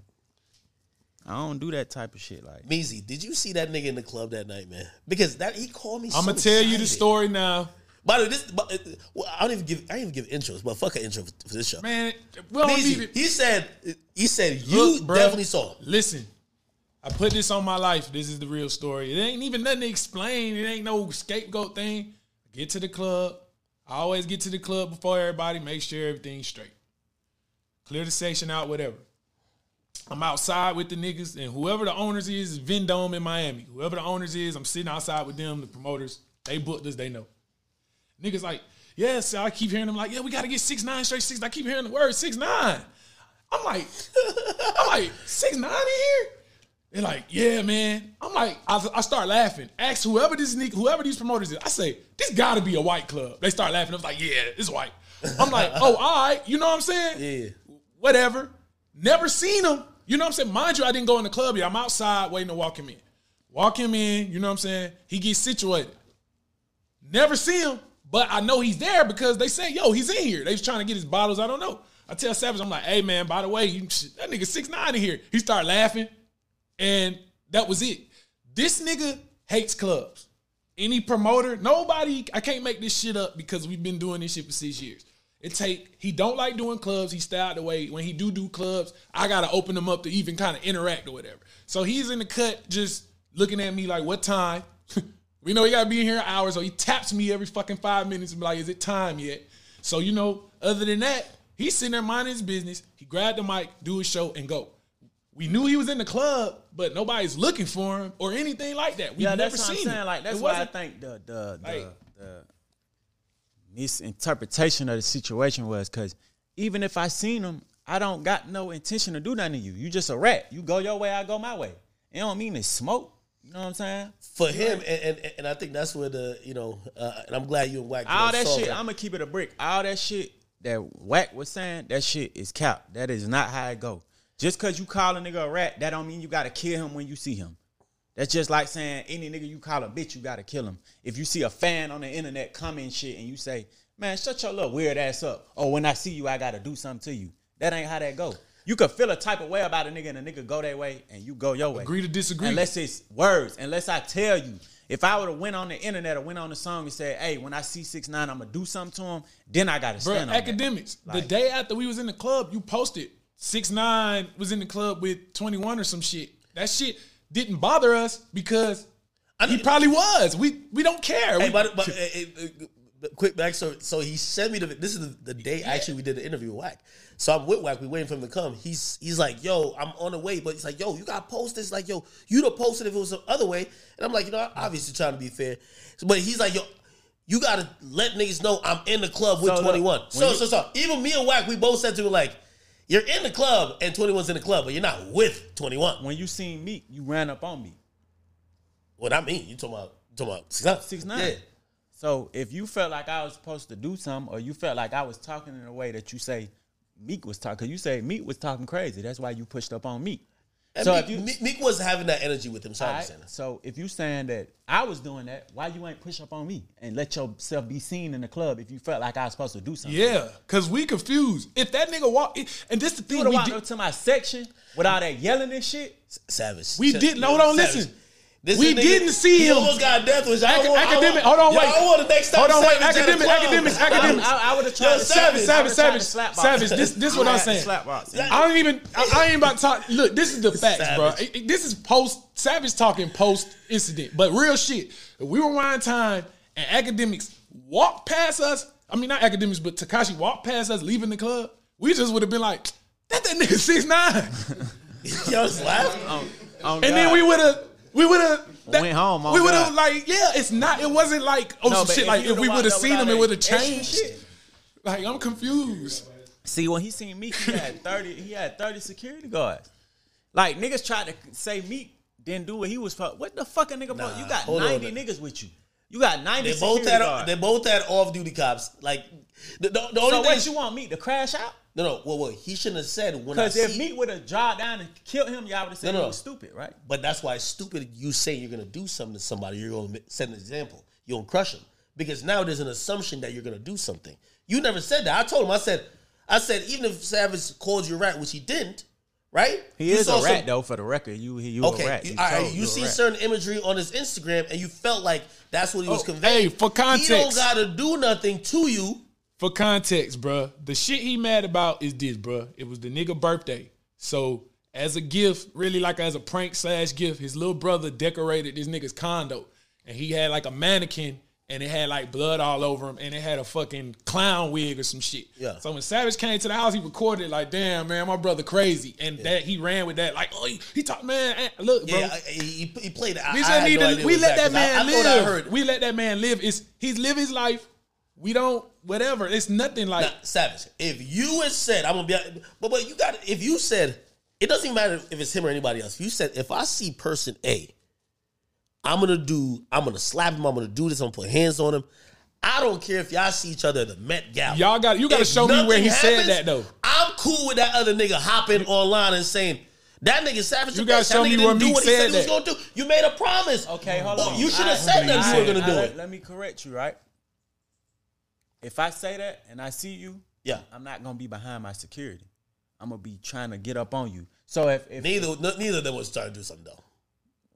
I don't do that type of shit. Like Meezy, did you see that nigga in the club that night, man? Because that he called me. I'm so gonna tell you the story now, By the way, this but, uh, well, I don't even give I don't even give intros, but fuck an intro for, for this show. man. We don't Meezy, he said he said you Look, bruh, definitely saw him. Listen, I put this on my life. This is the real story. It ain't even nothing to explain. It ain't no scapegoat thing. Get to the club. I always get to the club before everybody. Make sure everything's straight. Clear the section out, whatever. I'm outside with the niggas, and whoever the owners is, Vendome in Miami. Whoever the owners is, I'm sitting outside with them, the promoters. They booked us, they know. Niggas like, yes, I keep hearing them like, yeah, we gotta get six nine straight six. I keep hearing the word six nine. I'm like, (laughs) I'm like, six nine in here? They're like, yeah, man. I'm like, I, I start laughing. Ask whoever this nigga, whoever these promoters is. I say, this gotta be a white club. They start laughing. I was like, yeah, it's white. I'm like, oh, all right. You know what I'm saying? Yeah. Whatever. Never seen him. You know what I'm saying? Mind you, I didn't go in the club yet. I'm outside waiting to walk him in. Walk him in, you know what I'm saying? He gets situated. Never see him, but I know he's there because they say, yo, he's in here. They was trying to get his bottles. I don't know. I tell Savage, I'm like, hey man, by the way, you, that nigga six nine in here. He started laughing, and that was it. This nigga hates clubs. Any promoter, nobody, I can't make this shit up because we've been doing this shit for six years. It take he don't like doing clubs. He stay out the way. When he do do clubs, I gotta open them up to even kind of interact or whatever. So he's in the cut, just looking at me like, "What time?" (laughs) we know he gotta be in here hours. So he taps me every fucking five minutes and be like, "Is it time yet?" So you know, other than that, he's sitting there minding his business. He grabbed the mic, do his show, and go. We knew he was in the club, but nobody's looking for him or anything like that. We've yeah, never that's what I'm seen saying. him. Like that's It why I think the the the, Like- the misinterpretation of the situation was because even if I seen him, I don't got no intention to do nothing to you. You just a rat. You go your way, I go my way. It don't mean it's smoke. You know what I'm saying? For him, and, and and I think that's where the you know, uh, and I'm glad you and Wack. All that shit, I'm gonna keep it a brick. All that shit that Wack was saying, that shit is cap. That is not how it go. Just cause you call a nigga a rat, that don't mean you gotta kill him when you see him. That's just like saying any nigga you call a bitch, you gotta kill him. If you see a fan on the internet comment shit and you say, man, shut your little weird ass up. Oh, when I see you, I gotta do something to you. That ain't how that go. You could feel a type of way about a nigga and a nigga go their way and you go your way. Agree to disagree. Unless it's words, unless I tell you. If I would have went on the internet or went on the song and said, hey, when I see 6 9 I'm gonna do something to him, then I gotta Bro, stand that. Akademiks. the day after we was in the club, you posted six nine was in the club with twenty one or some shit. That shit didn't bother us because he probably was. We we don't care. Hey, We- but, but uh, quick back. So so he sent me the. This is the, the day actually we did the interview with Wack. So I'm with Wack. We waiting for him to come. He's he's like, yo, I'm on the way, but he's like, yo, you got to post this. Like, yo, you'd have posted if it was the other way. And I'm like, you know, I'm obviously trying to be fair. But he's like, yo. You gotta let niggas know I'm in the club with So, 21. when So, you- so, so, even me and Wack, we both said to him, like, you're in the club and 21's in the club, but you're not with 21. when you seen me, you ran up on me. What I mean, you talking about, you talking about six nine? Six nine. Yeah. So if you felt like I was supposed to do something, or you felt like I was talking in a way that you say Meek was talking, because you say Meek was talking crazy. That's why you pushed up on Meek. And so Meek, if you, Meek, Meek was having that energy with him, so I Alright, understand that. so if you saying that I was doing that, why you ain't push up on me and let yourself be seen in the club if you felt like I was supposed to do something? yeah, cause we confused. If that nigga walk, and this the You thing would have we walked did, up to my section with all that yelling and shit. Savage. We Ch- didn't- hold on, Savage. listen. This We didn't see he him. almost got death wish. I Ac- want, academic. I Hold on, wait. I want the next time. Hold on, wait. Savage at Academic, club. (laughs) Akademiks, I, Akademiks. I, I would have Yo, tried to Savage, Savage, savage, to savage, slap savage. This, this what I I'm saying. slap box. I don't even. I, I ain't about to talk. Look, this is the facts, bro. Savage. It- it- this is post Savage talking post incident, but real shit. If we rewind time and Akademiks walked past us. I mean, not Akademiks, but Tekashi walked past us leaving the club. We just would have been like, "That that nigga (laughs) six nine. Yo, just laugh. Oh, and then we would have. We would have Went home, We would have like, yeah, it's not. It wasn't like oh No, shit. if Like if we would've would have walked up seen him, it would have changed. Like I'm confused. See, when he seen Meek, he had 30, he had 30 security guards. Like niggas tried to say Meek didn't do what he was for. What the fuck a nigga bro? You got hold on, 90 niggas with you. You got 90 They both security had guards. they both had off duty cops. Like the, the, the so only what thing. you want Meek to crash out? No, no. Well, well, he shouldn't have said when I Because if see. Meek would have dropped down and killed him, y'all would have said No, no. he was stupid, right? But that's why it's stupid. You say you're gonna do something to somebody, you're gonna set an example. You're gonna crush them because now there's an assumption that you're gonna do something. You never said that. I told him. I said, I said even if Savage called you a rat, which he didn't, right? He You is saw a rat some- though. For the record, you he, you Okay, a rat. you, You all right, told you see rat. certain imagery on his Instagram, and you felt like that's what he was Oh, conveying. hey, for context, he don't gotta do nothing to you. For context, bruh, the shit he mad about is this, bruh. It was the nigga birthday. So as a gift, really like as a prank slash gift, his little brother decorated this nigga's condo. And he had like a mannequin and it had like blood all over him and it had a fucking clown wig or some shit. Yeah. So when Savage came to the house, he recorded it like, damn, man, my brother crazy. And that he ran with that, like, oh, he, he talked, man, eh, look, bro. Yeah, he, he played it. I, We I need no to. We let that man I, live. I heard. We let that man live. It's he's live his life. We don't whatever. It's nothing like Now, Savage, if you had said, I'm gonna be, but but you got, if you said, it doesn't even matter if it's him or anybody else. If you said, if I see person A, I'm gonna do, I'm gonna slap him, I'm gonna do this, I'm gonna put hands on him. I don't care if y'all see each other at the Met Gala. Y'all got- you gotta show me where nothing he said that, though. I'm cool with that other nigga hopping online and saying. That nigga savage. You gotta show me where didn't do Meek what he said said he was gonna do. You made a promise. Okay, hold Oh, on. You should have said that you all were gonna do all it. Let me correct you, right? If I say that and I see you, Yeah. I'm not gonna be behind my security. I'm gonna be trying to get up on you. So if, if Neither, neither of them was trying to do something though.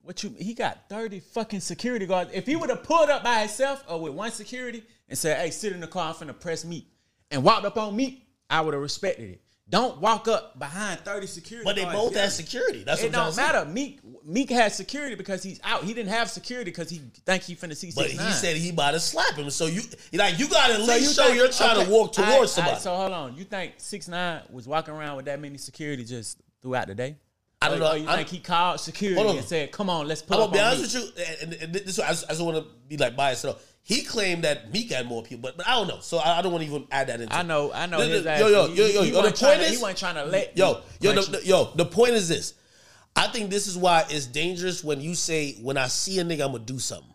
what you he got 30 fucking security guards. If he would have pulled up by himself or with one security and said, "Hey, sit in the car, I'm finna press Meek," and walked up on me, I would have respected it. Don't walk up behind 30 security But they guards. both Yeah. had security. That's what it trying don't matter. Meek Meek had security because he's out. He didn't have security because he think he finna see But he nine. said he about to slap him. So you like you got to at So you show think- you're trying okay, to walk towards all somebody. right, so hold on. You think six nine was walking around with that many security just throughout the day? I don't Or- know. or you I'm- think he called security and said, "Come on, let's put I'm up gonna be on honest me." with you, and, and this I just, I just want to be like biased. So he claimed that Meek had more people, but, but I don't know. So I, I don't want to even add that into. I know, I know. The- his the- ass, yo, yo, yo, yo, he yo, the point to- is- he wasn't trying to let Yo, yo, punch the, the- yo. The point is this. I think this is why it's dangerous when you say, "When I see a nigga, I'm gonna do something,"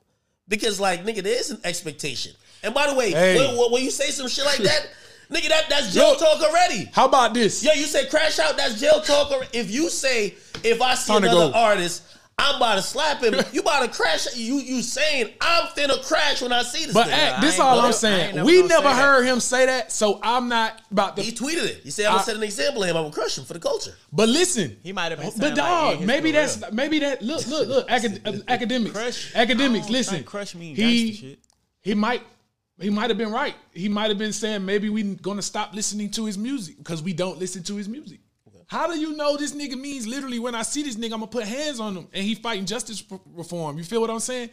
because like nigga, there is an expectation. And by the way, Hey. when, when- when you say some shit like that, (laughs) Nigga, that that's jail Look. talk already. How about this? Yo, you say crash out, that's jail talk. already. If you say if I see Time another artist, I'm about to slap him. you about to crash. You you saying I'm finna crash when I see this. But nigga. hey, this ain't all never- I'm saying. never We never say that. heard him say that, so I'm not about to. he tweeted it. He said I'm gonna set an example of him. I'm gonna crush him for the culture. But listen, He might have been But saying, like, dog, maybe career. that's maybe that. Look, look, look. (laughs) Acad- uh, Akademiks, Crush- Akademiks. Listen, crush mean he he might he might have been right. He might have been saying maybe we're gonna stop listening to his music because we don't listen to his music. How do you know this nigga means literally when I see this nigga, I'm gonna put hands on him and he fighting justice reform? You feel what I'm saying?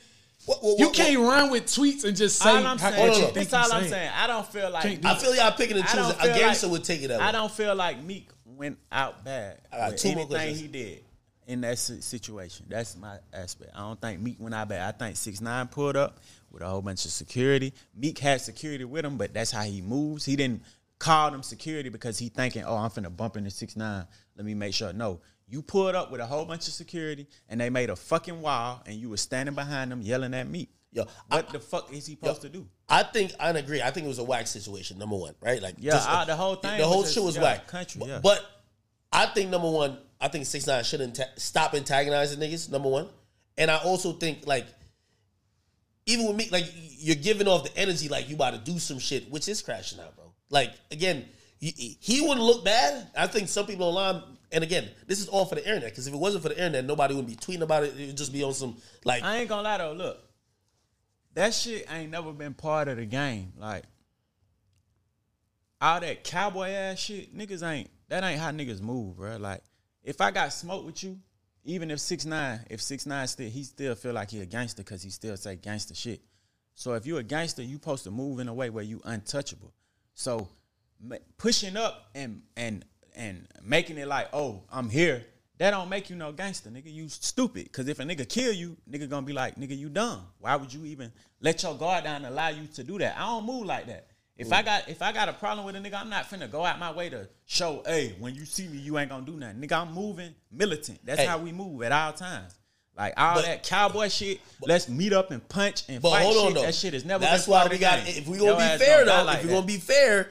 What- what- you what- can't run with tweets and just say All I'm saying, what you hold think that's all I'm saying. I don't feel like Can't do I feel y'all picking and I choosing. don't A feel gangster like- would take it that. I don't feel like Meek went out bad. I got with two more anything questions. he did in that situation. That's my aspect. I don't think Meek went out bad. I think six nine pulled up with a whole bunch of security. Meek had security with him, but that's how he moves. He didn't call him security because he thinking, oh, I'm finna bump into six nine. Let me make sure. No. You pulled up with a whole bunch of security and they made a fucking wall and you were standing behind them yelling at me. Yo, what the fuck is he supposed to do? I think I agree. I think it was a whack situation. Number one, right? Like, Yeah, I- the whole thing the whole shit was just, yeah, whack. country, but, yeah. but I think number one, I think six nine should anta- stop antagonizing niggas. Number one, and I also think like even with me, like you're giving off the energy like you about to do some shit, which is crashing out, bro. Like again, he, he wouldn't look bad. I think some people online, and again, this is all for the internet. Because if it wasn't for the internet, nobody would be tweeting about it. It would just be on some like I ain't gonna lie though, look. That shit ain't never been part of the game. Like all that cowboy ass shit, niggas ain't that ain't how niggas move, bro. Like if I got smoke with you, even if six nine, if six nine still he still feel like he a gangster because he still say gangster shit. So if you a gangster, you supposed to move in a way where you untouchable. So pushing up and and and making it like, oh, I'm here. That don't make you no gangster, nigga. You stupid. Cause if a nigga kill you, nigga gonna be like, nigga, you dumb. Why would you even let your guard down and allow you to do that? I don't move like that. If I got if I got a problem with a nigga, I'm not finna go out my way to show, hey, when you see me, you ain't gonna do nothing. Nigga, I'm moving militant. That's Hey. how we move at all times. Like all But- that cowboy shit, let's meet up and punch and But fight hold on shit. though. That shit is never. That's why we got. game. If we gonna be fair though, like if we gonna be fair,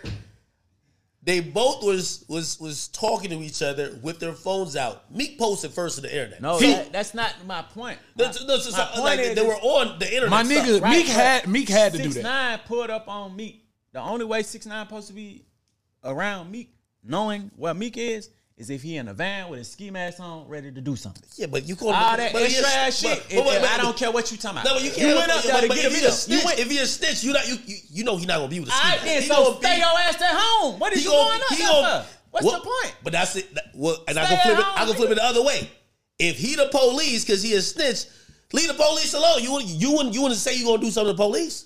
they both was was was talking to each other with their phones out. Meek posted first to the internet. No, that, that's not my point. No, My- no, so- my so, point like, is- they were on the internet. My nigga, Right, Meek but had Meek had to do that. Six that. nine pulled up on Meek. The only way six nine supposed to be around Meek, knowing where Meek is, is if he in a van with his ski mask on, ready to do something. Yeah, but you call All that but extra he a- ass shit. but- If- but- but- if I don't care what you talking about. No, but you can't. You went up there but, to get if a he a snitch, You went- if he a snitch, you not you you, you know he not gonna be with a All snitch. right, then, He so gonna stay be- your ass at home. What is he you gonna- going up he there gonna- for? What's what- the point? But that's it. That- well, and I Stay can flip it. I home, can flip it the other way. If he the police because he a snitch, leave the police alone. You wouldn't you wouldn't you wouldn't say you gonna do something to the police.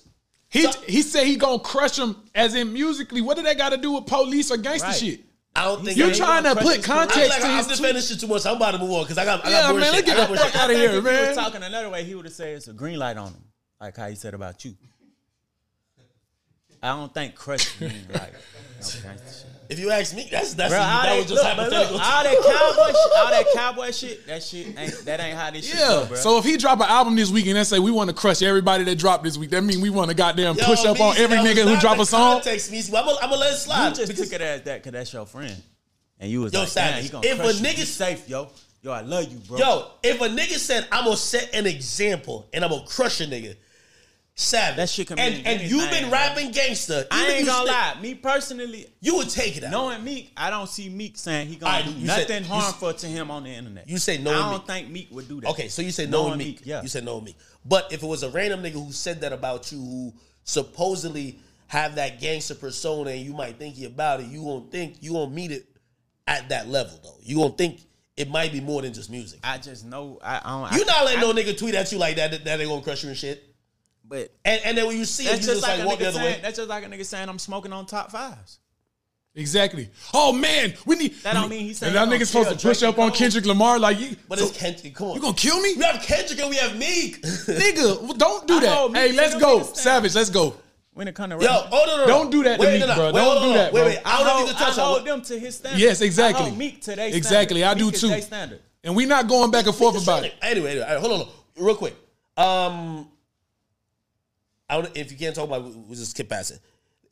He So- he said he gonna crush him as in musically. What did that got to do with police or gangster Right. shit? I don't think you're trying to put his career. I context feel like to I'm his defending tweet? shit too much. I'm about to move on because I got I Yeah, got more man, let's get the fuck out of I think here, if he man. was talking another way, he would have said it's a green light on him, like how he said about you. I don't think crush means like no gangster shit. If you ask me, that's that's Bro, that that, was just look, but look, hypothetical. all that cowboy, shit, all that (laughs) cowboy shit, that shit ain't that ain't how this shit go, Yeah. bro. So if he drop an album this week and they say we want to crush everybody that dropped this week, that mean we want to goddamn Yo, push up on every nigga who not drop a song. Context, Meezy. I'm gonna I'm gonna let it slide. you just because- took it as that because that's your friend, and you was Yo, like, Savage, damn, he gonna if crush a nigga- safe, yo, yo, I love you, bro. Yo, if a nigga said I'm gonna set an example and I'm gonna crush a nigga, savage. That shit can and and you've been rapping gangster. I ain't gonna lie. Me personally, You would take it out. knowing Meek, I don't see Meek saying he gonna do said- nothing you harmful to him on the internet. You say no. I don't Meek. think Meek would do that. Okay, so you say knowing, Knowing me. Meek, yeah. You said knowing me. But if it was a random nigga who said that about you, who supposedly have that gangster persona, and you might think he about it, you won't think you won't meet it at that level though. You won't think it might be more than just music. I just know I, I don't. You I, not letting I, no nigga tweet at you like that that, that they gonna crush you and shit. But And and then when you see it, that's you just just like, like, a walk the nigga other saying. way. That's just like a nigga saying I'm smoking on top fives. Exactly. Oh man, we need. That don't mean he's saying And that nigga's supposed to kill push up on Kendrick Lamar like you. But so- it's Kendrick. Come on, you gonna kill me, We have Kendrick and we have Meek. (laughs) nigga? well, Don't do I know, that. Hey, let's go. Savage. Let's go. When it comes to Yo, oh no, no, no. Don't do that to wait, Meek, no, no. bro. Wait, Don't hold do that, Wait, bro. wait. I I don't know if hold, I hold them to his standard. Yes, exactly. I hold Meek to their Exactly, I do too. they standard. And we're not going back and forth about it. Anyway, anyway, hold on, hold on, real quick. Um, I don't, if you can't talk about, it, we'll just skip past it.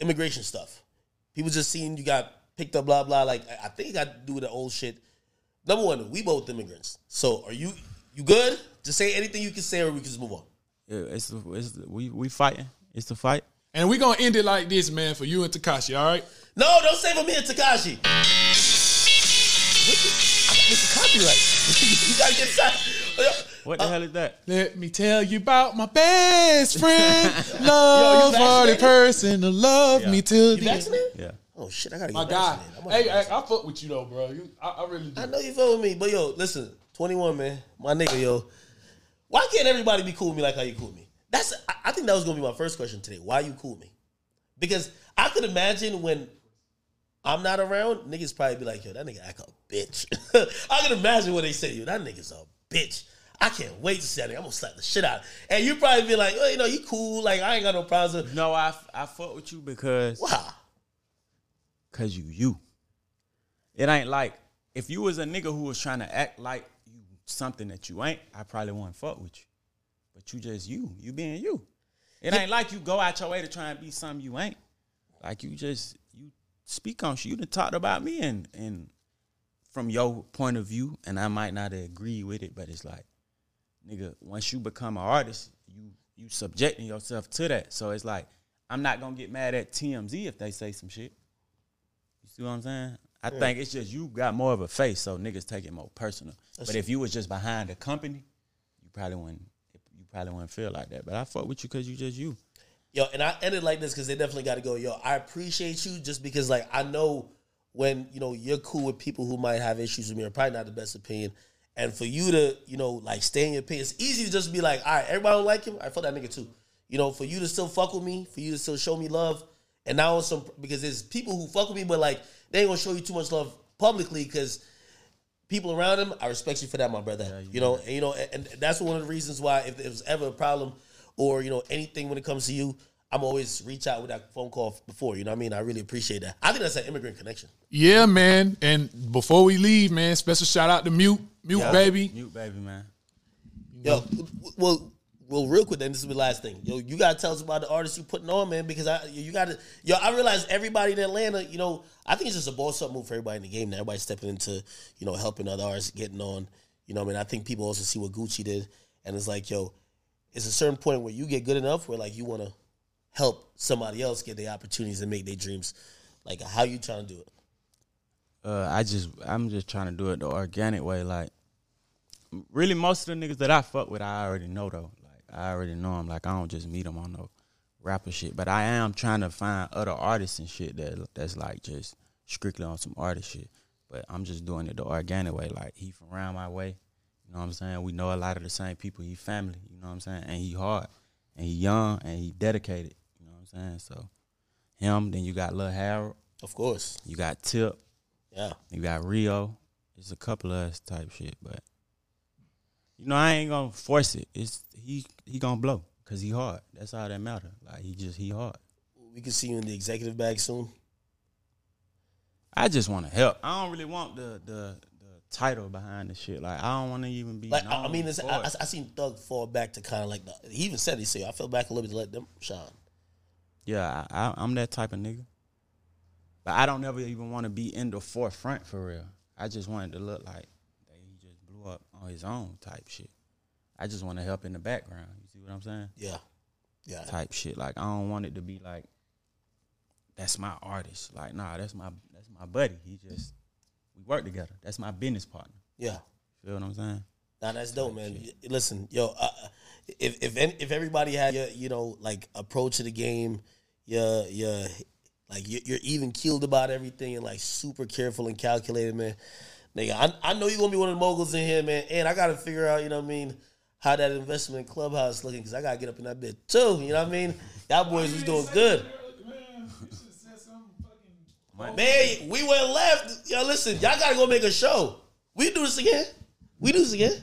Immigration stuff. People just seeing you got picked up, blah blah. Like I- I think it got to do with the old shit. Number one, we both immigrants. So are you you good? Just say anything you can say, or we can just move on. Yeah, it's, it's we we fighting. It's the fight. And we gonna end it like this, man, for you and Tekashi, all right? No, don't say for me and Tekashi. It's a copyright. (laughs) you gotta get inside. What the uh, hell is that? Let me tell you about my best friend. (laughs) Love for the vaccinated? person to love me till You the end. Yeah. Oh shit, I gotta get My guy. vaccinated. I'm gonna Hey, get hey. I fuck with you though, bro. You, I, I really do. I know you fuck with me, but yo, listen, 21, man, my nigga, yo. Why can't everybody be cool with me like how you cool with me? That's I, I think that was gonna be my first question today. Why you cool with me? Because I could imagine when I'm not around, niggas probably be like, yo, that nigga act a bitch. (laughs) I can imagine what they say to you. That nigga's a bitch. I can't wait to see that nigga. I'm gonna slap the shit out. And you probably be like, oh, you know, you cool. Like I ain't got no problems. With, No, I I fuck with you because why? cause you you. It ain't like if you was a nigga who was trying to act like you something that you ain't, I probably wouldn't fuck with you. But you just you, you being you. It ain't like you go out your way to try and be something you ain't. Like you just you speak on shit. You done talked about me and and from your point of view, and I might not agree with it, but it's like, nigga, once you become an artist, you you subjecting yourself to that. So it's like, I'm not gonna get mad at TMZ if they say some shit. You see what I'm saying? I Yeah. think it's just you got more of a face, so niggas take it more personal. That's but if you was just behind the company, you probably wouldn't. You probably wouldn't feel like that. But I fuck with you because you just you. Yo, and I ended like this because they definitely got to go. Yo, I appreciate you just because, like, I know when you know you're cool with people who might have issues with me, or probably not the best opinion, and for you to, you know, like stay in your opinion, it's easy to just be like, all right, everybody don't like him. I fuck that nigga too. You know, for you to still fuck with me, for you to still show me love, and now some because there's people who fuck with me, but like they ain't gonna show you too much love publicly because people around him, I respect you for that, my brother. you know, and you know, and, and that's one of the reasons why if there was ever a problem or you know anything when it comes to you, I'm always reach out with that phone call before. You know what I mean? I really appreciate that. I think that's an immigrant connection. Yeah, man. And before we leave, man, special shout out to Mute, Mute Yeah. baby. Mute baby, man. Yo, well, well, real quick, then this is the last thing. Yo, you gotta tell us about the artists you putting on, man, because I you gotta yo, I realize everybody in Atlanta, you know, I think it's just a boss up move for everybody in the game now. Everybody stepping into, you know, helping other artists getting on. You know, what I mean, I think people also see what Gucci did, and it's like, yo, it's a certain point where you get good enough where like you wanna help somebody else get the opportunities and make their dreams. Like how you trying to do it? Uh, I just I'm just trying to do it the organic way. Like, really, most of the niggas that I fuck with, I already know though. Like, I already know them. Like, I don't just meet them on no rapper shit. But I am trying to find other artists and shit that that's like just strictly on some artist shit. But I'm just doing it the organic way. Like, he from around my way. You know what I'm saying? We know a lot of the same people. He family. You know what I'm saying? And he hard. And he young. And he dedicated. You know what I'm saying? So, him. Then you got Lil Harold. Of course. You got Tip. Yeah. You got Rio. It's a couple of us type shit, but you know I ain't gonna force it. It's he he gonna blow because he hard. That's all that matter. Like he just he hard. We can see you in the executive bag soon. I just want to help. I don't really want the the the title behind the shit. Like I don't want to even be. Like I, mean, it's, I. I, I seen Thug fall back to kind of like the, he even said he said I fell back a little bit to let them shine. Yeah, I, I, I'm that type of nigga. But I don't ever even want to be in the forefront for real. I just wanted to look like that he just blew up on his own type shit. I just want to help in the background. You see what I'm saying? Yeah, yeah. Type shit. Like I don't want it to be like that's my artist. Like nah, that's my that's my buddy. He just we work together. That's my business partner. Yeah. Feel what I'm saying? Nah, that's dope, man. Y- Listen, yo, uh, if if if everybody had your you know like approach to the game, your your like you're, you're even keeled about everything and like super careful and calculated, man. Nigga, I, I know you're gonna be one of the moguls in here, man. And I gotta figure out, you know what I mean, how that investment clubhouse looking because I gotta get up in that bit too. You know what I mean? Y'all boys was doing good. Man, we went left. Yo, listen, y'all gotta go make a show. We do this again. We do this again.